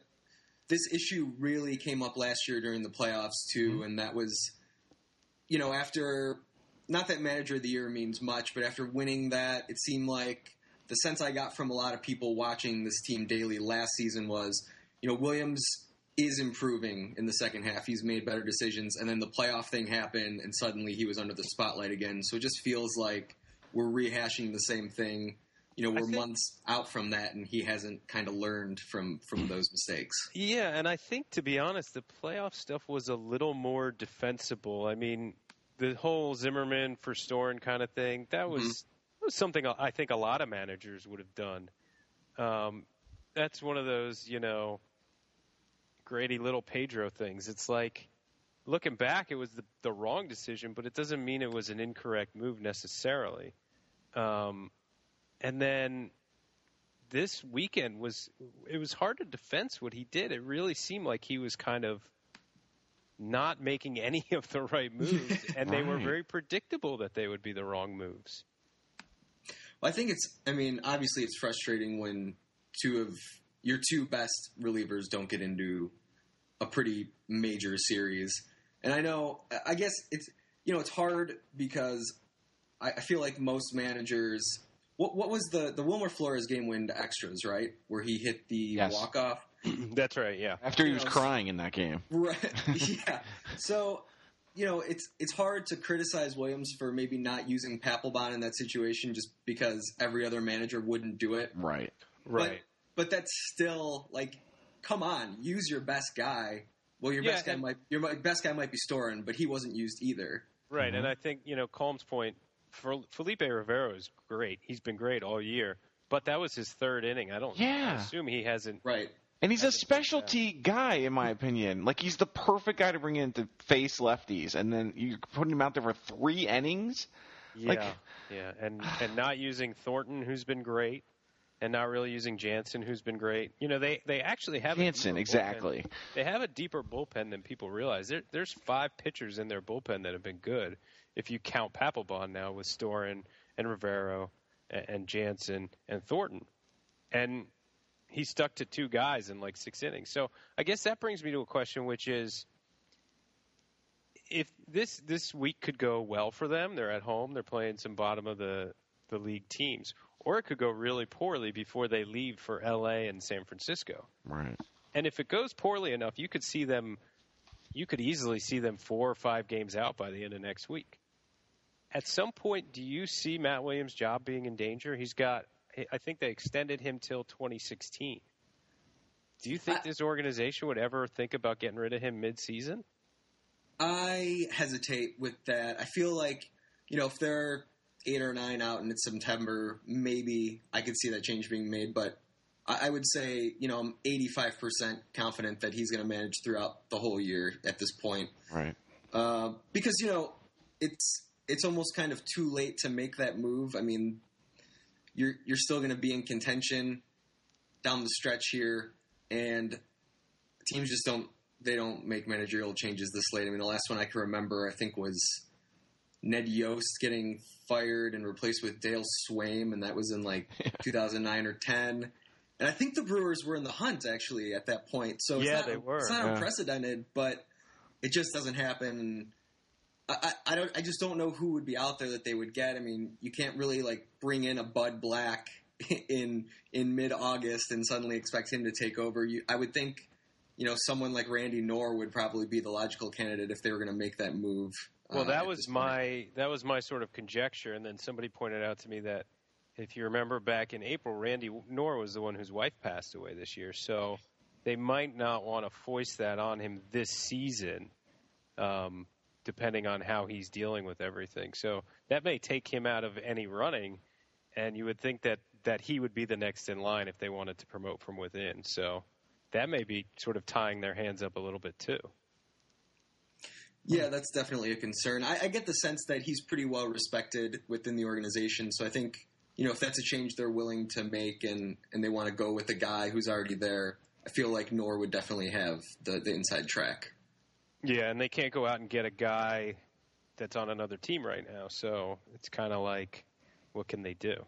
this issue really came up last year during the playoffs too,
Mm-hmm.
and that was you know after not that manager of the year means much, but after winning that, it seemed like the sense I got from a lot of people watching this team daily last season was you know Williams is improving in the second half. He's made better decisions, and then the playoff thing happened, and suddenly he was under the spotlight again. So it just feels like we're rehashing the same thing. You know, we're
think-
months out from that, and he hasn't kind of learned from from those mistakes.
Yeah, and I think to be honest, the playoff stuff was a little more defensible. I mean, the whole Zimmermann for Storen kind of thing that was that was something I think a lot of managers would have done. Um, that's one of those, you know, Grady Little Pedro things. It's like looking back, it was the, the wrong decision, but it doesn't mean it was an incorrect move necessarily. Um, and then this weekend was it was hard to defense what he did. It really seemed like he was kind of not making any of the right moves, and they were very predictable that they would be the wrong moves.
Well, I think it's. I mean, obviously, it's frustrating when two of your two best relievers don't get into a pretty major series. And I know, I guess it's you know, it's hard because I, I feel like most managers. What what was the the Wilmer Flores game win to extras right where he hit the
Yes.
walk off?
That's right. Yeah.
After he
You
was
know,
crying in that game.
Right. yeah. So, you know, it's it's hard to criticize Williams for maybe not using Papelbon in that situation just because every other manager wouldn't do it.
Right.
Right.
But, but that's still like, come on, use your best guy. Well, your
Yeah,
best guy
and-
might your best guy might be Storen, but he wasn't used either.
Right, and mm-hmm. I think you know Colm's point. For Felipe Rivero is great. He's been great all year, but that was his third inning. I don't.
Yeah.
I assume he hasn't.
Right.
And he's a
uh,
specialty guy, in my opinion. Like he's the perfect guy to bring in to face lefties, and then you put him out there for three innings.
Yeah,
Like-
yeah, and and not using Thornton, who's been great, and not really using Janssen, who's been great. You know, they they actually have Janssen,
exactly.
bullpen. They have a deeper bullpen than people realize. There, there's five pitchers in their bullpen that have been good. If you count Papelbon now with Storen and Rivero and, and Janssen and Thornton, and he stuck to two guys in like six innings. So I guess that brings me to a question, which is if this this week could go well for them, they're at home, they're playing some bottom of the the league teams, or it could go really poorly before they leave for L.A. and San Francisco.
Right.
And if it goes poorly enough, you could see them. You could easily see them four or five games out by the end of next week. At some point, do you see Matt Williams' job being in danger? He's got. I think they extended him till 2016. Do you think
I-
this organization would ever think about getting rid of him mid-season?
I hesitate with that. I feel like, you know, if they're eight or nine out and it's September, maybe I could see that change being made. But I, I would say, you know, I'm 85% confident that he's going to manage throughout the whole year at this point.
Right.
Uh, because you know it's it's almost kind of too late to make that move. I mean, you're you're still going to be in contention down the stretch here, and teams just don't they don't make managerial changes this late. I mean, the last one I can remember I think was Ned Yost getting fired and replaced with Dale Sveum, and that was in like 2009 or 10. And I think the Brewers were in the hunt actually at that point. So it's
Yeah,
not,
they were.
It's not
Yeah.
unprecedented, but it just doesn't happen. I, I, don't. I just don't know who would be out there that they would get. I mean, you can't really like bring in a Bud Black in in mid August and suddenly expect him to take over. You, I would think, you know, someone like Randy Knorr would probably be the logical candidate if they were going to make that move.
Well,
uh,
that
at
was my that was my sort of conjecture, and then somebody pointed out to me that if you remember back in April, Randy Knorr was the one whose wife passed away this year, so they might not want to foist that on him this season, um, depending on how he's dealing with everything. So that may take him out of any running, and you would think that that he would be the next in line if they wanted to promote from within. So that may be sort of tying their hands up a little bit too.
Yeah, that's definitely a concern. I, I get the sense that he's pretty well respected within the organization. So I think you know if that's a change they're willing to make and and they want to go with a guy who's already there, I feel like Knorr would definitely have the the inside track.
Yeah, and they can't go out and get a guy that's on another team right now. So it's kind of like, what can they do?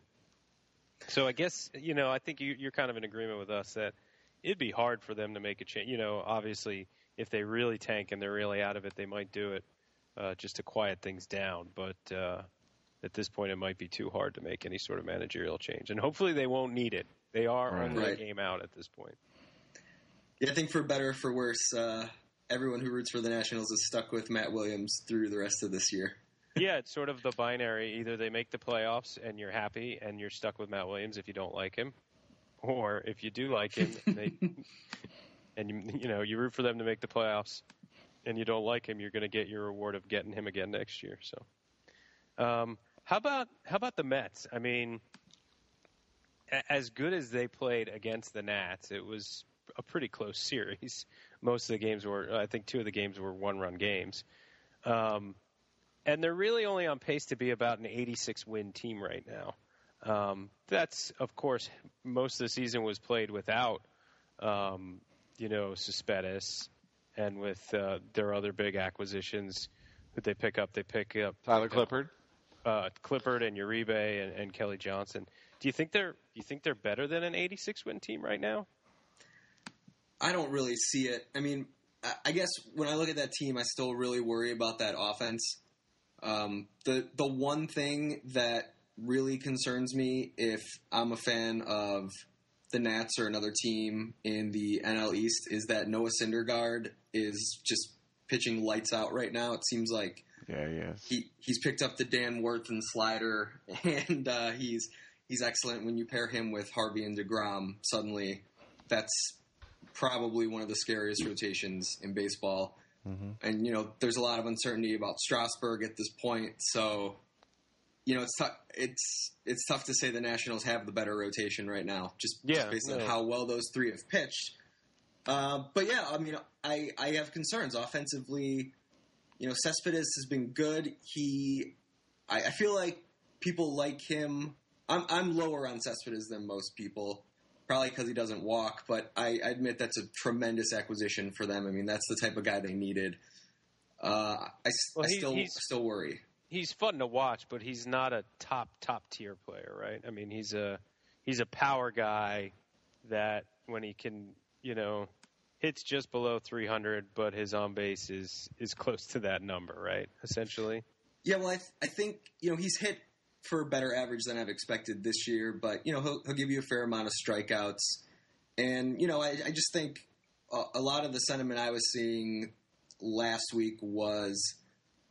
So I guess you know I think you, you're kind of in agreement with us that it'd be hard for them to make a change. You know, obviously if they really tank and they're really out of it, they might do it uh, just to quiet things down. But uh, at this point, it might be too hard to make any sort of managerial change, and hopefully they won't need it. They are
Right.
only a game out at this point.
Yeah, I think for better or for worse, uh, everyone who roots for the Nationals is stuck with Matt Williams through the rest of this year.
yeah, it's sort of the binary. Either they make the playoffs and you're happy and you're stuck with Matt Williams if you don't like him, or if you do like him and they and you you know you root for them to make the playoffs and you don't like him, you're going to get your reward of getting him again next year. So, um, how about how about the Mets? I mean, as good as they played against the Nats, it was a pretty close series. Most of the games were, I think, two of the games were one-run games. Um, and they're really only on pace to be about an 86 win team right now. Um, that's, of course, most of the season was played without, um, you know, Cespedes and with uh, their other big acquisitions. Who they pick up? They pick up
Tyler Clippard.
uh, Clippard and Uribe and, and Kelly Johnson. Do you think they're do you think they're better than an 86 win team right now?
I don't really see it. I mean, I- guess when I look at that team, I still really worry about that offense. Um, the the one thing that really concerns me if I'm a fan of the Nats or another team in the NL East is that Noah Syndergaard is just pitching lights out right now. It seems like
Yeah, yes.
he he's picked up the Dan Warthen slider, and uh, he's he's excellent. When you pair him with Harvey and Degrom, suddenly that's probably one of the scariest rotations in baseball. And you know, there's a lot of uncertainty about Strasburg at this point, so you know it's tough. It's it's tough to say the Nationals have the better rotation right now, just, just
Yeah,
based on how well those three have pitched. Uh, but yeah, I mean, I I have concerns offensively you know, Cespedes has been good. He, I, I feel like people like him. I'm I'm lower on Cespedes than most people, probably because he doesn't walk. But I, I admit that's a tremendous acquisition for them. I mean, that's the type of guy they needed. Uh, I,
Well,
I
he-
still still worry.
He's fun to watch, but he's not a top top tier player, right? I mean, he's a he's a power guy that when he can, you know, hits just below 300, but his on base is is close to that number, right? Essentially.
Yeah, well, I, th- I think you know he's hit for a better average than I've expected this year, but you know he'll, he'll give you a fair amount of strikeouts, and you know I, I just think a, a lot of the sentiment I was seeing last week was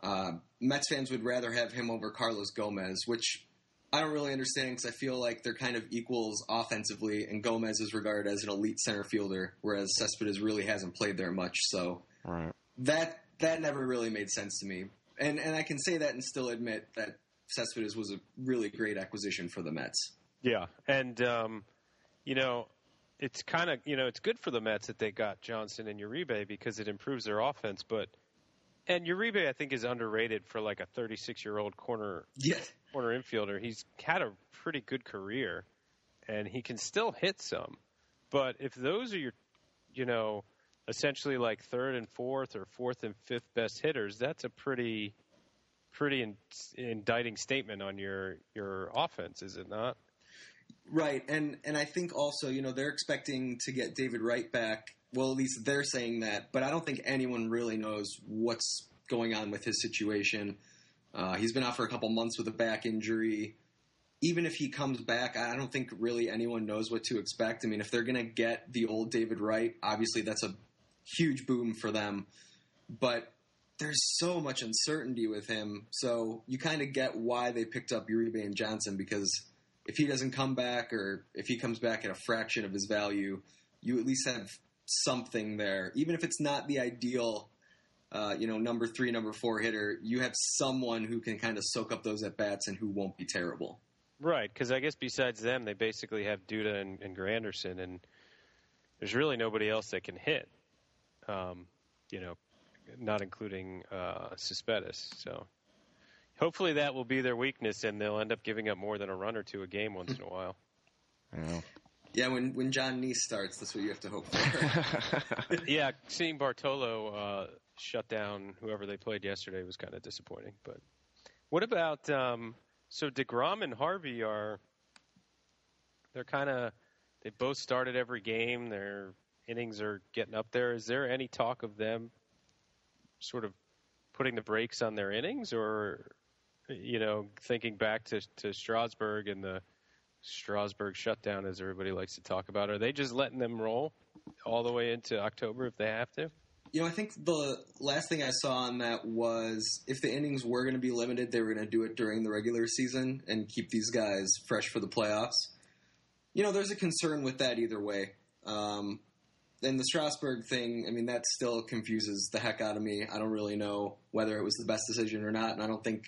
uh, Mets fans would rather have him over Carlos Gomez, which I don't really understand because I feel like they're kind of equals offensively, and Gomez is regarded as an elite center fielder, whereas Cespedes really hasn't played there much, so
Right.
that that never really made sense to me. And and I can say that and still admit that Cespedes was a really great acquisition for the Mets.
Yeah, and um, you know, it's kind of you know it's good for the Mets that they got Johnson and Uribe because it improves their offense. But and Uribe, I think, is underrated for like a 36 year old corner
Yeah,
corner infielder. He's had a pretty good career, and he can still hit some. But if those are your, you know, essentially like third and fourth or fourth and fifth best hitters, that's a pretty, pretty in, indicting statement on your your offense, is it not?
right. And and I think also you know they're expecting to get David Wright back. Well, at least they're saying that, but I don't think anyone really knows what's going on with his situation. Uh, he's been out for a couple months with a back injury. Even if he comes back, I don't think really anyone knows what to expect. I mean, if they're going to get the old David Wright, obviously that's a huge boom for them. But there's so much uncertainty with him, so you kind of get why they picked up Uribe and Johnson because if he doesn't come back, or if he comes back at a fraction of his value, you at least have something there, even if it's not the ideal uh, you know, number three, number four hitter, you have someone who can kind of soak up those at bats and who won't be terrible.
Right, because I guess besides them, they basically have Duda and, and Granderson, and there's really nobody else that can hit. Um, you know, not including uh, Cespedes. So hopefully that will be their weakness, and they'll end up giving up more than a run or two a game once in a while.
Yeah.
Yeah, when when Jon Niese starts, that's what you have to hope for.
yeah, seeing Bartolo uh, shut down whoever they played yesterday was kind of disappointing. But what about um, so Degrom and Harvey are they're kind of they both started every game. Their innings are getting up there. Is there any talk of them sort of putting the brakes on their innings, or you know, thinking back to to Strasburg and the Strasburg shutdown, as everybody likes to talk about? Are they just letting them roll all the way into October if they have to?
you know, I think the last thing I saw on that was if the innings were going to be limited, they were going to do it during the regular season and keep these guys fresh for the playoffs. You know, there's a concern with that either way. Um, and the Strasburg thing, I mean, that still confuses the heck out of me. I don't really know whether it was the best decision or not, and I don't think,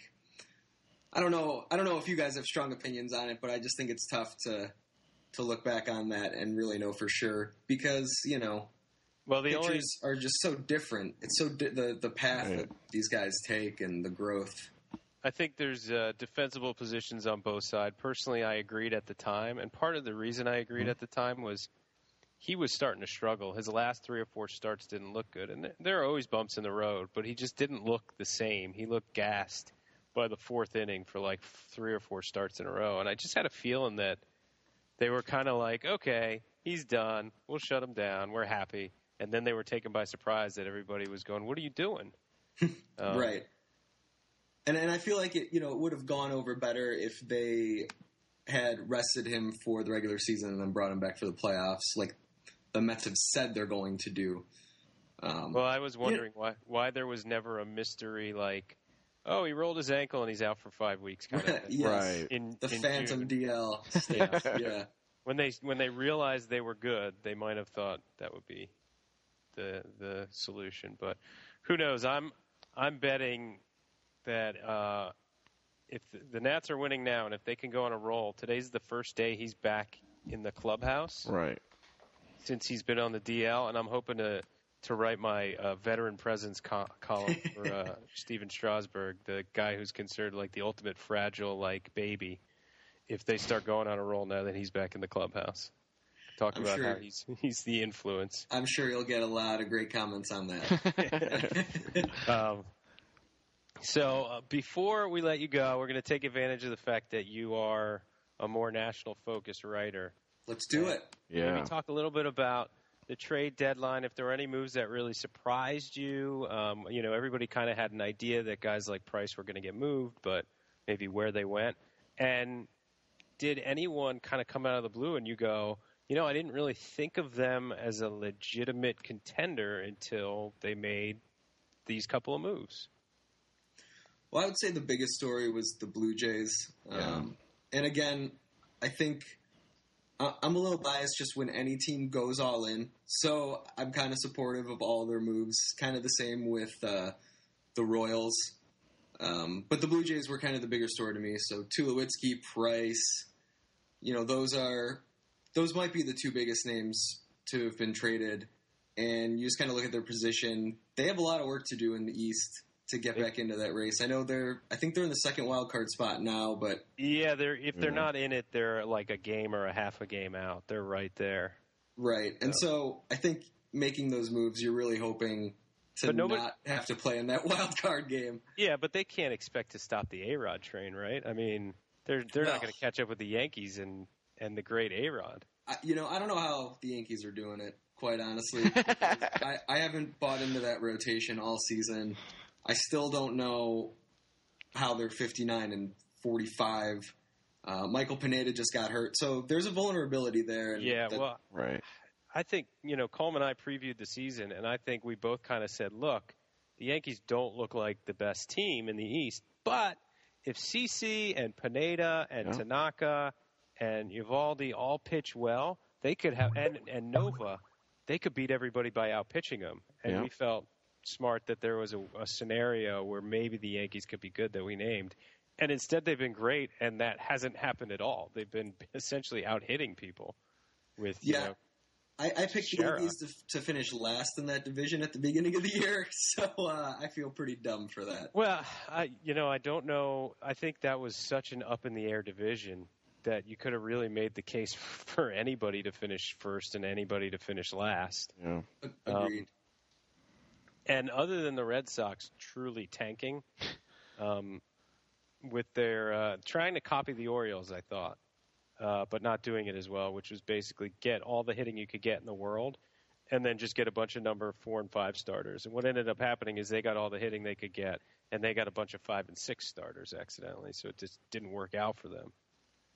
I don't know, I don't know if you guys have strong opinions on it, but I just think it's tough to to look back on that and really know for sure because you know
Well, the only
are just so different. It's so di- the the path
Right.
that these guys take and the growth.
I think there's uh, defensible positions on both sides. Personally, I agreed at the time, and part of the reason I agreed at the time was he was starting to struggle. His last three or four starts didn't look good, and there are always bumps in the road, but he just didn't look the same. He looked gassed by the fourth inning for like three or four starts in a row, and I just had a feeling that they were kind of like, okay, he's done. We'll shut him down. We're happy. And then they were taken by surprise that everybody was going, "What are you doing?" Um,
right. And and I feel like it you know it would have gone over better if they had rested him for the regular season and then brought him back for the playoffs, like the Mets have said they're going to do. Um,
Well, I was wondering why why there was never a mystery like, oh, he rolled his ankle and he's out for five weeks. Kind of
yes,
Right.
In
the
in
Phantom
June.
DL.
Yeah.
yeah.
when they when they realized they were good, they might have thought that would be the the solution. But who knows? I'm I'm betting that uh, if the, the Nats are winning now, and if they can go on a roll, today's the first day he's back in the clubhouse
Right.
Since he's been on the DL, and I'm hoping to to write my uh, veteran presence co- column for uh, Stephen Strasburg, the guy who's considered like the ultimate fragile like baby. If they start going on a roll now that he's back in the clubhouse, talk
I'm
about how he's he's the influence.
I'm sure you'll get a lot of great comments on that.
Um, so uh, before we let you go, we're going to take advantage of the fact that you are a more national focused writer.
Let's do it.
Yeah.
Maybe talk a little bit about the trade deadline. If there were any moves that really surprised you, um, you know, everybody kind of had an idea that guys like Price were going to get moved, but maybe where they went. And did anyone kind of come out of the blue and you go, you know, I didn't really think of them as a legitimate contender until they made these couple of moves.
Well, I would say the biggest story was the Blue Jays. Um, and again, I think I- I'm a little biased just when any team goes all in. So I'm kind of supportive of all their moves. Kind of the same with uh, the Royals. Um, but the Blue Jays were kind of the bigger story to me. So Tulowitzki, Price, you know, those are those might be the two biggest names to have been traded. And you just kind of look at their position. They have a lot of work to do in the East to get back into that race. I know they're. I think they're in the second wild card spot now, but
Yeah, they're if they're
Yeah.
not in it, they're like a game or a half a game out. They're right there.
right. And so I think making those moves, you're really hoping to
But nobody-
not have to play in that wild card game.
Yeah, but they can't expect to stop the A Rod train, right? I mean, they're they're
No.
not going to catch up with the Yankees and and the great A Rod.
You know, I don't know how the Yankees are doing it. Quite honestly, I, I haven't bought into that rotation all season. I still don't know how they're 59 and 45. Uh, Michael Pineda just got hurt, so there's a vulnerability there. And
Yeah,
that-
well,
Right.
I think you know Coleman and I previewed the season, and I think we both kind of said, look, the Yankees don't look like the best team in the East, but if CC and Pineda and
Yeah.
Tanaka and Eovaldi all pitch well, they could have and and Nova, they could beat everybody by out pitching them, and
Yeah.
we felt smart that there was a, a scenario where maybe the Yankees could be good that we named. And instead, they've been great, and that hasn't happened at all. They've been essentially out hitting people with you
Yeah.
know,
I, I picked the Yankees to, to finish last in that division at the beginning of the year, so uh, I feel pretty dumb for that.
Well, I you know I don't know. I think that was such an up in the air division that you could have really made the case for anybody to finish first and anybody to finish last.
Yeah.
A-
Um,
Agreed.
And other than the Red Sox truly tanking, um, with their uh, trying to copy the Orioles, I thought, uh, but not doing it as well, which was basically get all the hitting you could get in the world, and then just get a bunch of number four and five starters. And what ended up happening is they got all the hitting they could get, and they got a bunch of five and six starters accidentally, so it just didn't work out for them.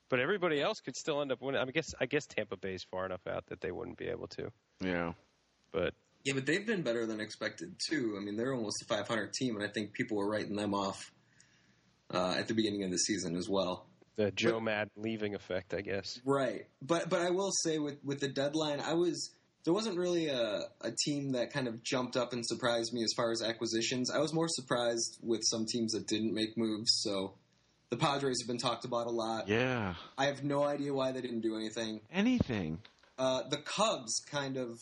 But everybody else could still end up winning. I, mean, I guess I guess Tampa Bay's far enough out that they wouldn't be able to.
Yeah.
But
Yeah, but they've been better than expected too. I mean, they're almost a 500 team, and I think people were writing them off uh, at the beginning of the season as well.
the Joe Maddon leaving effect, I guess.
Right, but but I will say with with the deadline, I was there wasn't really a, a team that kind of jumped up and surprised me as far as acquisitions. I was more surprised with some teams that didn't make moves. So the Padres have been talked about a lot.
Yeah.
I have no idea why they didn't do anything.
Anything.
Uh, the Cubs kind of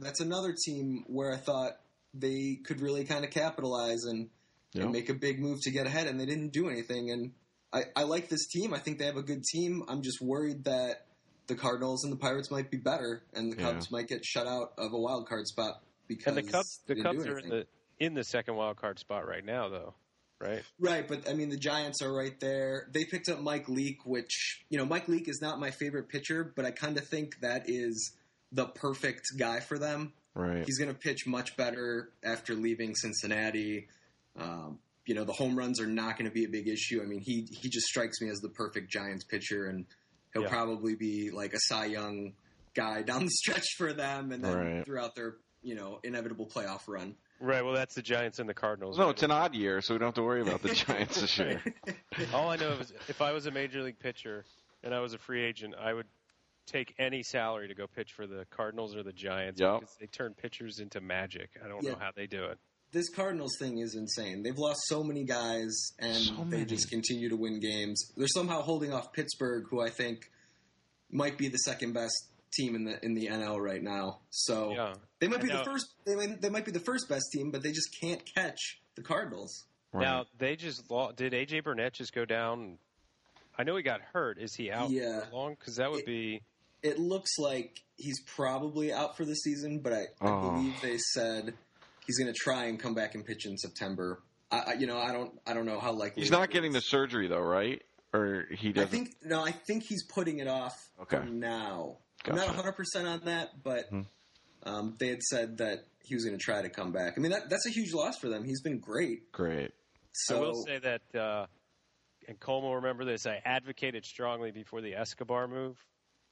that's another team where I thought they could really kind of capitalize and,
Yeah.
and make a big move to get ahead, and they didn't do anything. And I, I like this team. I think they have a good team. I'm just worried that the Cardinals and the Pirates might be better, and the
Yeah.
Cubs might get shut out of a wild card spot because
And the Cubs, the Cubs are in the in the second wild card spot right now, though, right?
Right, but I mean the Giants are right there. They picked up Mike Leake, which you know Mike Leake is not my favorite pitcher, but I kind of think that is the perfect guy for them.
Right.
He's going to pitch much better after leaving Cincinnati. Um, you know the home runs are not going to be a big issue. I mean he he just strikes me as the perfect Giants pitcher, and he'll
Yeah.
probably be like a Cy Young guy down the stretch for them, and then
Right.
throughout their you know inevitable playoff run.
Right. Well, that's the Giants and the Cardinals.
no,
right?
it's an odd year, so we don't have to worry about the Giants this year.
All I know is if I was a major league pitcher and I was a free agent, I would take any salary to go pitch for the Cardinals or the Giants
Yep.
because they turn pitchers into magic. I don't
Yeah.
know how they do it.
this Cardinals thing is insane. They've lost so many guys, and
So
they just continue to win games. They're somehow holding off Pittsburgh, who I think might be the second best team in the in the NL right now. So
Yeah.
they might be the first. They might, they might be the first best team, but they just can't catch the Cardinals.
Right.
Now they just lo- did AJ Burnett just go down? I know he got hurt. Is he out
Yeah.
long? Because that would
It-
be
It looks like he's probably out for the season, but I, I
Oh.
believe they said he's going to try and come back and pitch in September. I, I, you know, I don't, I don't know how likely.
He's
that
not getting the surgery though, right? Or he
I
doesn't.
think no, I think he's putting it off
Okay.
for now. I'm not 100 percent on that, but
Mhm.
um, they had said that he was going to try to come back. I mean, that, that's a huge loss for them. He's been great.
Great.
So
I will say that, uh, and Coleman will remember this. I advocated strongly before the Escobar move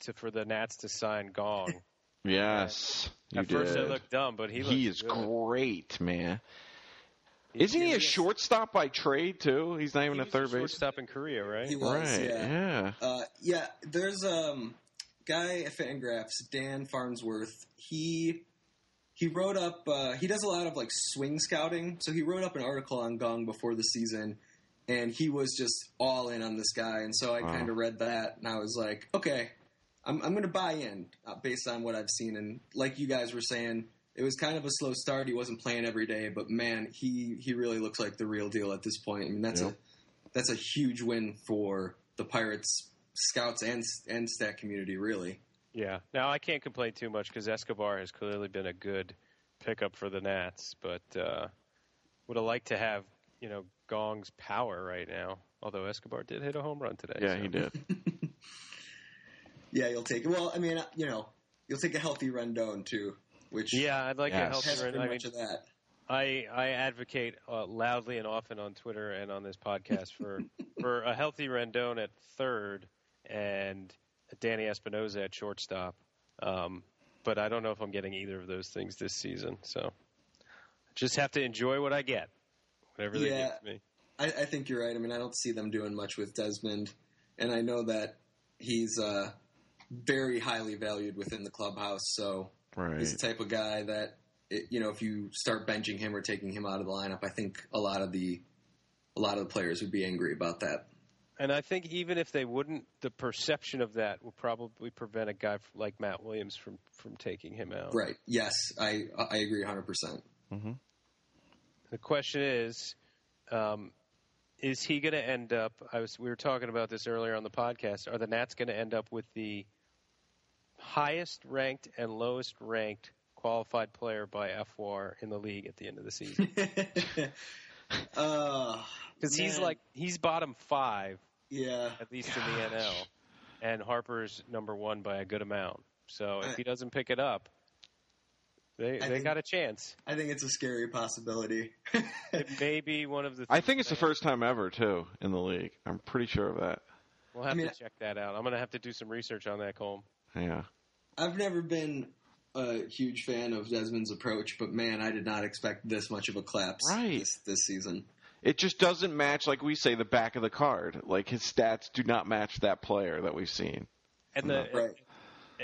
to for the Nats to sign Kang.
Yes, you
At
did.
first, it looked dumb, but he
he is
good.
great, man.
He's-
Isn't he a shortstop by trade too? He's not even
he
a
was
third base.
shortstop in Korea, right?
he was,
right?
yeah. Uh, yeah, there's um guy at FanGraphs, Dan Farnsworth. He he wrote up. Uh, he does a lot of like swing scouting, so he wrote up an article on Kang before the season, and he was just all in on this guy. And so I
Wow.
kind of read that, and I was like, okay, I'm, I'm going to buy in uh, based on what I've seen. And like you guys were saying, it was kind of a slow start. He wasn't playing every day, but man, he he really looks like the real deal at this point. I mean, that's
Yeah.
a that's a huge win for the Pirates scouts and and stat community, really.
Yeah. Now I can't complain too much because Escobar has clearly been a good pickup for the Nats, but uh, would have liked to have you know Kang's power right now. Although Escobar did hit a home run today.
Yeah,
so-
he did.
Yeah, you'll take. Well, I mean, uh, you know, you'll take a healthy Rendon too, which
Yeah, I'd like
Yes.
a healthy
has
run.
pretty
I mean,
much of that.
I I advocate uh, loudly and often on Twitter and on this podcast for for a healthy Rendon at third and Danny Espinosa at shortstop. Um, but I don't know if I'm getting either of those things this season. So just have to enjoy what I get, whatever they
Yeah.
give me.
I, I think you're right. I mean, I don't see them doing much with Desmond, and I know that he's uh, very highly valued within the clubhouse. So
Right.
he's the type of guy that, it, you know, if you start benching him or taking him out of the lineup, I think a lot of the a lot of the players would be angry about that.
And I think even if they wouldn't, the perception of that will probably prevent a guy like Matt Williams from from taking him out.
Right? Yes, I I agree 100. percent
hmm
The question is, um, is he going to end up? I was we were talking about this earlier on the podcast. Are the Nats going to end up with the highest ranked and lowest ranked qualified player by FWAR in the league at the end of the season?
uh,
Because he's like he's bottom five
yeah,
at least in the NL, and Harper's number one by a good amount. So if
I-
he doesn't pick it up, they
I
they
think-
got a chance.
I think it's a scary possibility.
It may be one of the.
I think it's the first time ever too in the league. I'm pretty sure of that.
We'll have
I mean-
to check that out. I'm going to have to do some research on that, Colm.
Yeah.
I've never been a huge fan of Desmond's approach, but man, I did not expect this much of a collapse
Right.
this, this season.
It just doesn't match, like we say, the back of the card. Like his stats do not match that player that we've seen.
And the
Right.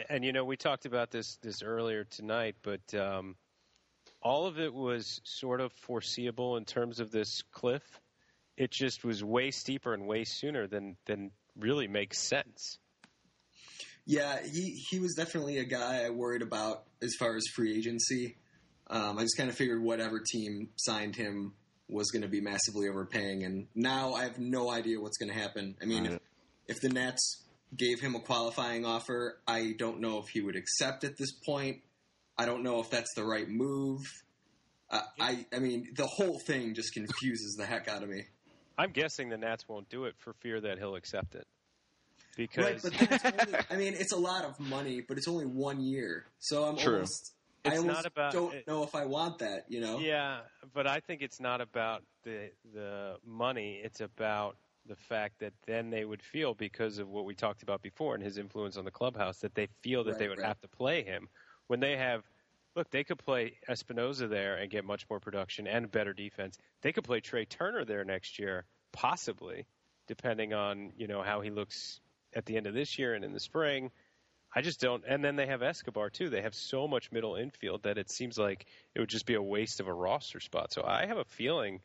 and you know we talked about this this earlier tonight, but um, all of it was sort of foreseeable in terms of this cliff. It just was way steeper and way sooner than than really makes sense.
Yeah, he he was definitely a guy I worried about as far as free agency. Um, I just kind of figured whatever team signed him was going to be massively overpaying, and now I have no idea what's going to happen. I mean,
Right.
if, if the Nets gave him a qualifying offer, I don't know if he would accept at this point. I don't know if that's the right move. Uh, I I mean, the whole thing just confuses the heck out of me.
I'm guessing the Nats won't do it for fear that he'll accept it.
Right,
Because
but only, I mean, it's a lot of money, but it's only one year, so I'm
True.
almost. I almost
not about-
don't
it-
know if I want that. You know.
Yeah, but I think it's not about the the money. It's about the fact that then they would feel because of what we talked about before and his influence on the clubhouse that they feel that
Right,
they would
right.
have to play him when they have. Look, they could play Espinosa there and get much more production and better defense. They could play Trea Turner there next year, possibly, depending on you know how he looks at the end of this year and in the spring. I just don't. And then they have Escobar too. They have so much middle infield that it seems like it would just be a waste of a roster spot. So I have a feeling,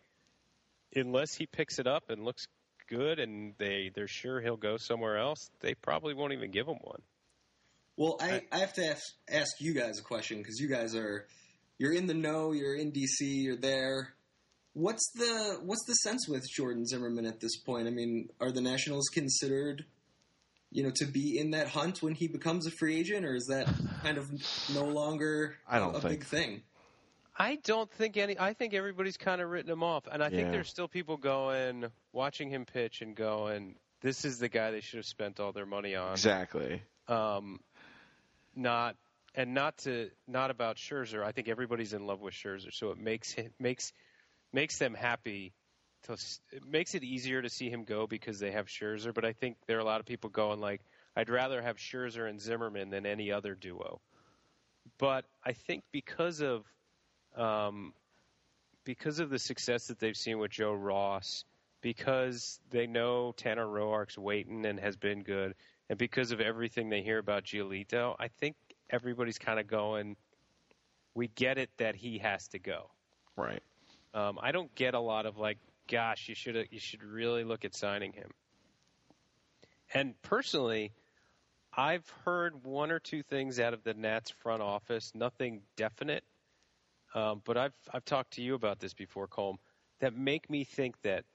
unless he picks it up and looks good, and they they're sure he'll go somewhere else, they probably won't even give him one.
Well, I, I have to ask, ask you guys a question because you guys are you're in the know, you're in DC, you're there. What's the what's the sense with Jordan Zimmermann at this point? I mean, are the Nationals considered, you know, to be in that hunt when he becomes a free agent, or is that kind of no longer
I don't
a
think-
big thing?
I don't think any. I think everybody's kind of written him off, and I think there's still people going, watching him pitch, and going, "This is the guy they should have spent all their money on."
Exactly.
um, not and not to not about Scherzer. I think everybody's in love with Scherzer, so it makes him, makes makes them happy. To, it makes it easier to see him go because they have Scherzer. But I think there are a lot of people going like, I'd rather have Scherzer and Zimmermann than any other duo. But I think because of um, because of the success that they've seen with Joe Ross, because they know Tanner Roark's waiting and has been good, and because of everything they hear about Giolito, I think everybody's kind of going, we get it that he has to go.
Right.
Um, I don't get a lot of like gosh, you should you should really look at signing him. And personally, I've heard one or two things out of the Nats front office, nothing definite, um, but I've I've talked to you about this before, Colm, that make me think that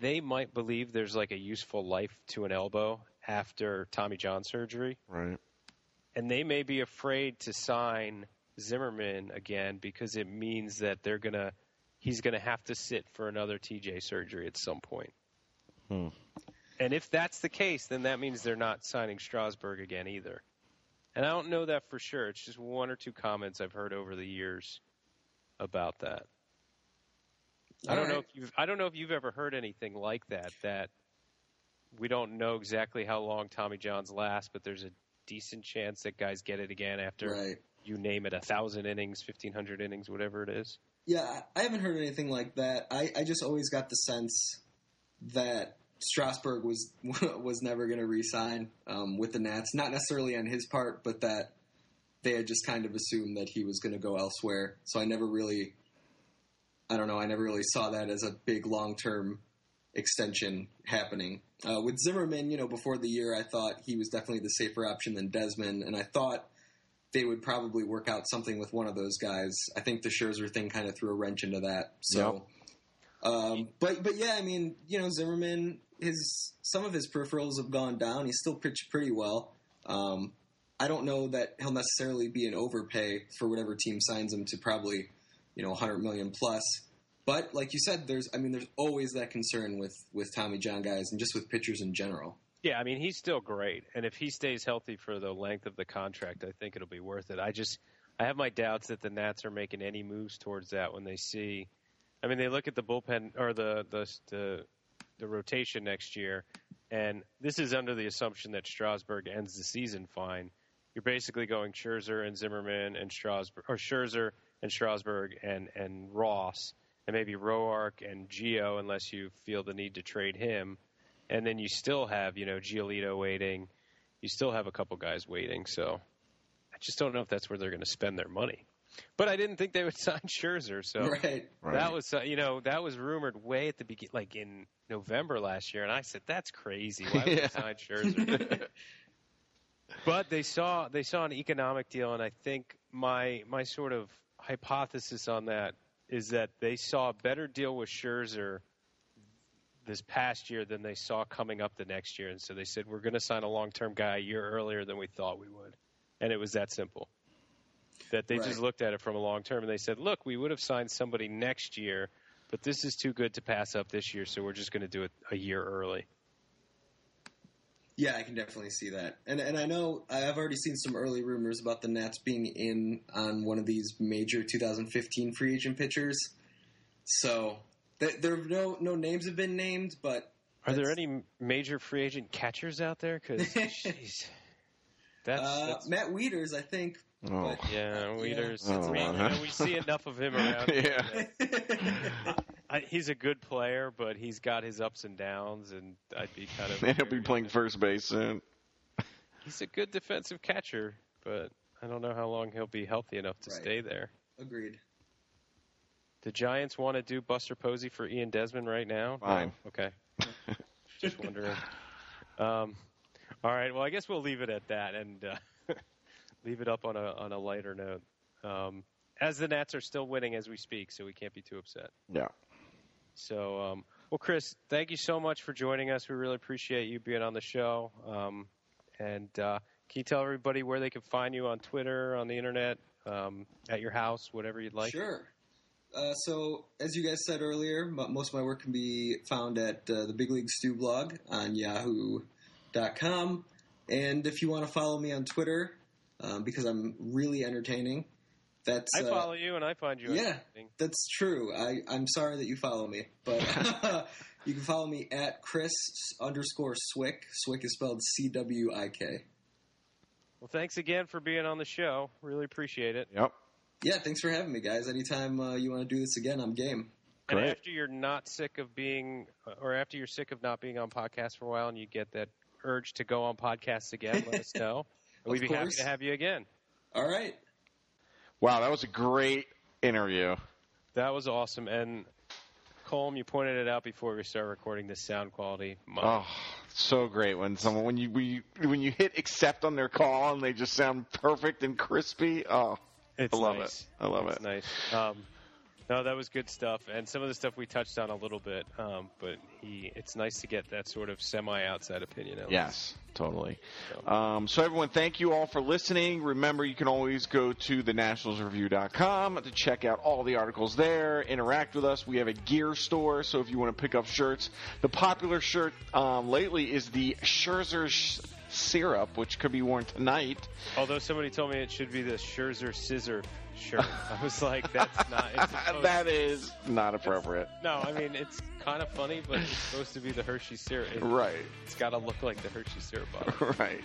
they might believe there's like a useful life to an elbow after Tommy John surgery,
Right.
and they may be afraid to sign Zimmermann again because it means that they're gonna he's gonna have to sit for another TJ surgery at some point.
Hmm.
And if that's the case, then that means they're not signing Strasburg again either. And I don't know that for sure. It's just one or two comments I've heard over the years about that. I don't know if you've I don't know if you've ever heard anything like that. That we don't know exactly how long Tommy John's last, but there's a decent chance that guys get it again after
Right.
you name it a thousand innings, fifteen hundred innings, whatever it is.
Yeah, I haven't heard anything like that. I, I just always got the sense that Strasburg was was never going to re-sign um, with the Nats. Not necessarily on his part, but that they had just kind of assumed that he was going to go elsewhere. So I never really, I don't know, I never really saw that as a big long-term extension happening. Uh, with Zimmermann, you know, before the year, I thought he was definitely the safer option than Desmond, and I thought they would probably work out something with one of those guys. I think the Scherzer thing kind of threw a wrench into that. So, um, but but yeah, I mean, you know, Zimmermann, his some of his peripherals have gone down. He's still pitched pretty well. Um, I don't know that he'll necessarily be an overpay for whatever team signs him to probably, you know, 100 million plus. But like you said, there's I mean, there's always that concern with with Tommy John guys and just with pitchers in general.
Yeah, I mean he's still great, and if he stays healthy for the length of the contract, I think it'll be worth it. I just I have my doubts that the Nats are making any moves towards that when they see. I mean, they look at the bullpen or the the the, the rotation next year, and this is under the assumption that Strasburg ends the season fine. You're basically going Scherzer and Zimmermann and Strasburg, or Scherzer and Strasburg and and Ross, and maybe Roark and Gio, unless you feel the need to trade him and then you still have you know Giolito waiting. You still have a couple guys waiting. So I just don't know if that's where they're going to spend their money. But I didn't think they would sign Scherzer. So
Right.
Right.
that was uh, you know that was rumored way at the beginning, like in November last year, and I said that's crazy. Why would
Yeah.
they sign Scherzer? but they saw they saw an economic deal, and I think my my sort of hypothesis on that is that they saw a better deal with Scherzer this past year than they saw coming up the next year, and so they said we're going to sign a long term guy a year earlier than we thought we would, and it was that simple. That they just looked at it from a long term and they said, look, we would have signed somebody next year, but this is too good to pass up this year, so we're just going to do it a year early.
Yeah, I can definitely see that, and and I know I've already seen some early rumors about the Nats being in on one of these major 2015 free agent pitchers. So there are no no names have been named, but
Are there any major free agent catchers out there? Because, jeez. That's,
uh,
that's
Matt Wieters, I think.
Oh.
yeah, Wieters.
Oh,
I mean, you know, we see enough of him around.
Yeah.
I, he's a good player, but he's got his ups and downs, and I'd be kind of.
And he'll be playing first base soon.
He's a good defensive catcher, but I don't know how long he'll be healthy enough to
Right.
stay there.
Agreed.
The Giants want to do Buster Posey for Ian Desmond right now?
Fine.
No? Okay. Just wondering. Um, all right. Well, I guess we'll leave it at that and uh, leave it up on a on a lighter note. Um, as the Nats are still winning as we speak, so we can't be too upset.
Yeah.
So, um, well, Chris, thank you so much for joining us. We really appreciate you being on the show. Um, and uh, can you tell everybody where they can find you on Twitter, on the internet, um, at your house, whatever you'd like?
Sure. Uh, so, as you guys said earlier, m- most of my work can be found at uh, the Big League Stew blog on yahoo.com. And if you want to follow me on Twitter, um, because I'm really entertaining, that's
I
uh,
follow you, and I find you.
yeah.
interesting.
That's true. I, I'm sorry that you follow me, but you can follow me at Chris underscore Cwik. Cwik is spelled C W I K.
Well, thanks again for being on the show. Really appreciate it.
Yep.
Yeah, thanks for having me, guys. Anytime uh, you want to do this again, I'm game.
And after you're not sick of being, or after you're sick of not being on podcasts for a while, and you get that urge to go on podcasts again, let us know. And we'd
Of
be happy to have you again.
All right.
Wow, that was a great interview.
That was awesome, and Colm, you pointed it out before we start recording. The sound quality. My,
Oh, so great when someone when you when you, when you hit accept on their call and they just sound perfect and crispy. Oh,
it's
I love
nice.
it. I love
it's
it.
Nice. Um, no, that was good stuff, and some of the stuff we touched on a little bit. Um, but he, it's nice to get that sort of semi-outside opinion. At
Yes, totally.
So-
Um, so everyone, thank you all for listening. Remember, you can always go to thenationalsreview.com to check out all the articles there. Interact with us. We have a gear store, so if you want to pick up shirts, the popular shirt um, lately is the Scherzer syrup, which could be worn tonight.
Although somebody told me it should be the Scherzer scissor shirt, I was like, that's not.
That is not appropriate.
no, I mean it's kind of funny, but it's supposed to be the Hershey syrup. It,
Right.
It's got to look like the Hershey syrup bottle.
right.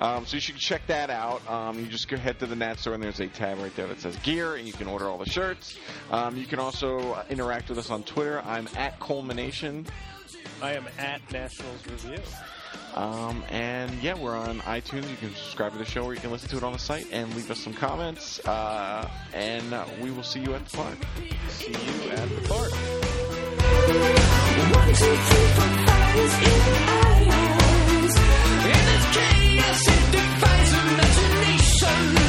Um, so you should check that out. Um, you just go head to the Nat store and there's a tab right there that says gear, and you can order all the shirts. Um, you can also interact with us on Twitter. I'm at Culmination.
I am at Nationals Review.
Um, and yeah, we're on iTunes. You can subscribe to the show or you can listen to it on the site and leave us some comments. Uh, and uh, we will see you at the park.
See you at the park.
One, two, three, four, five is in eyes. And it's chaos, it defies imagination.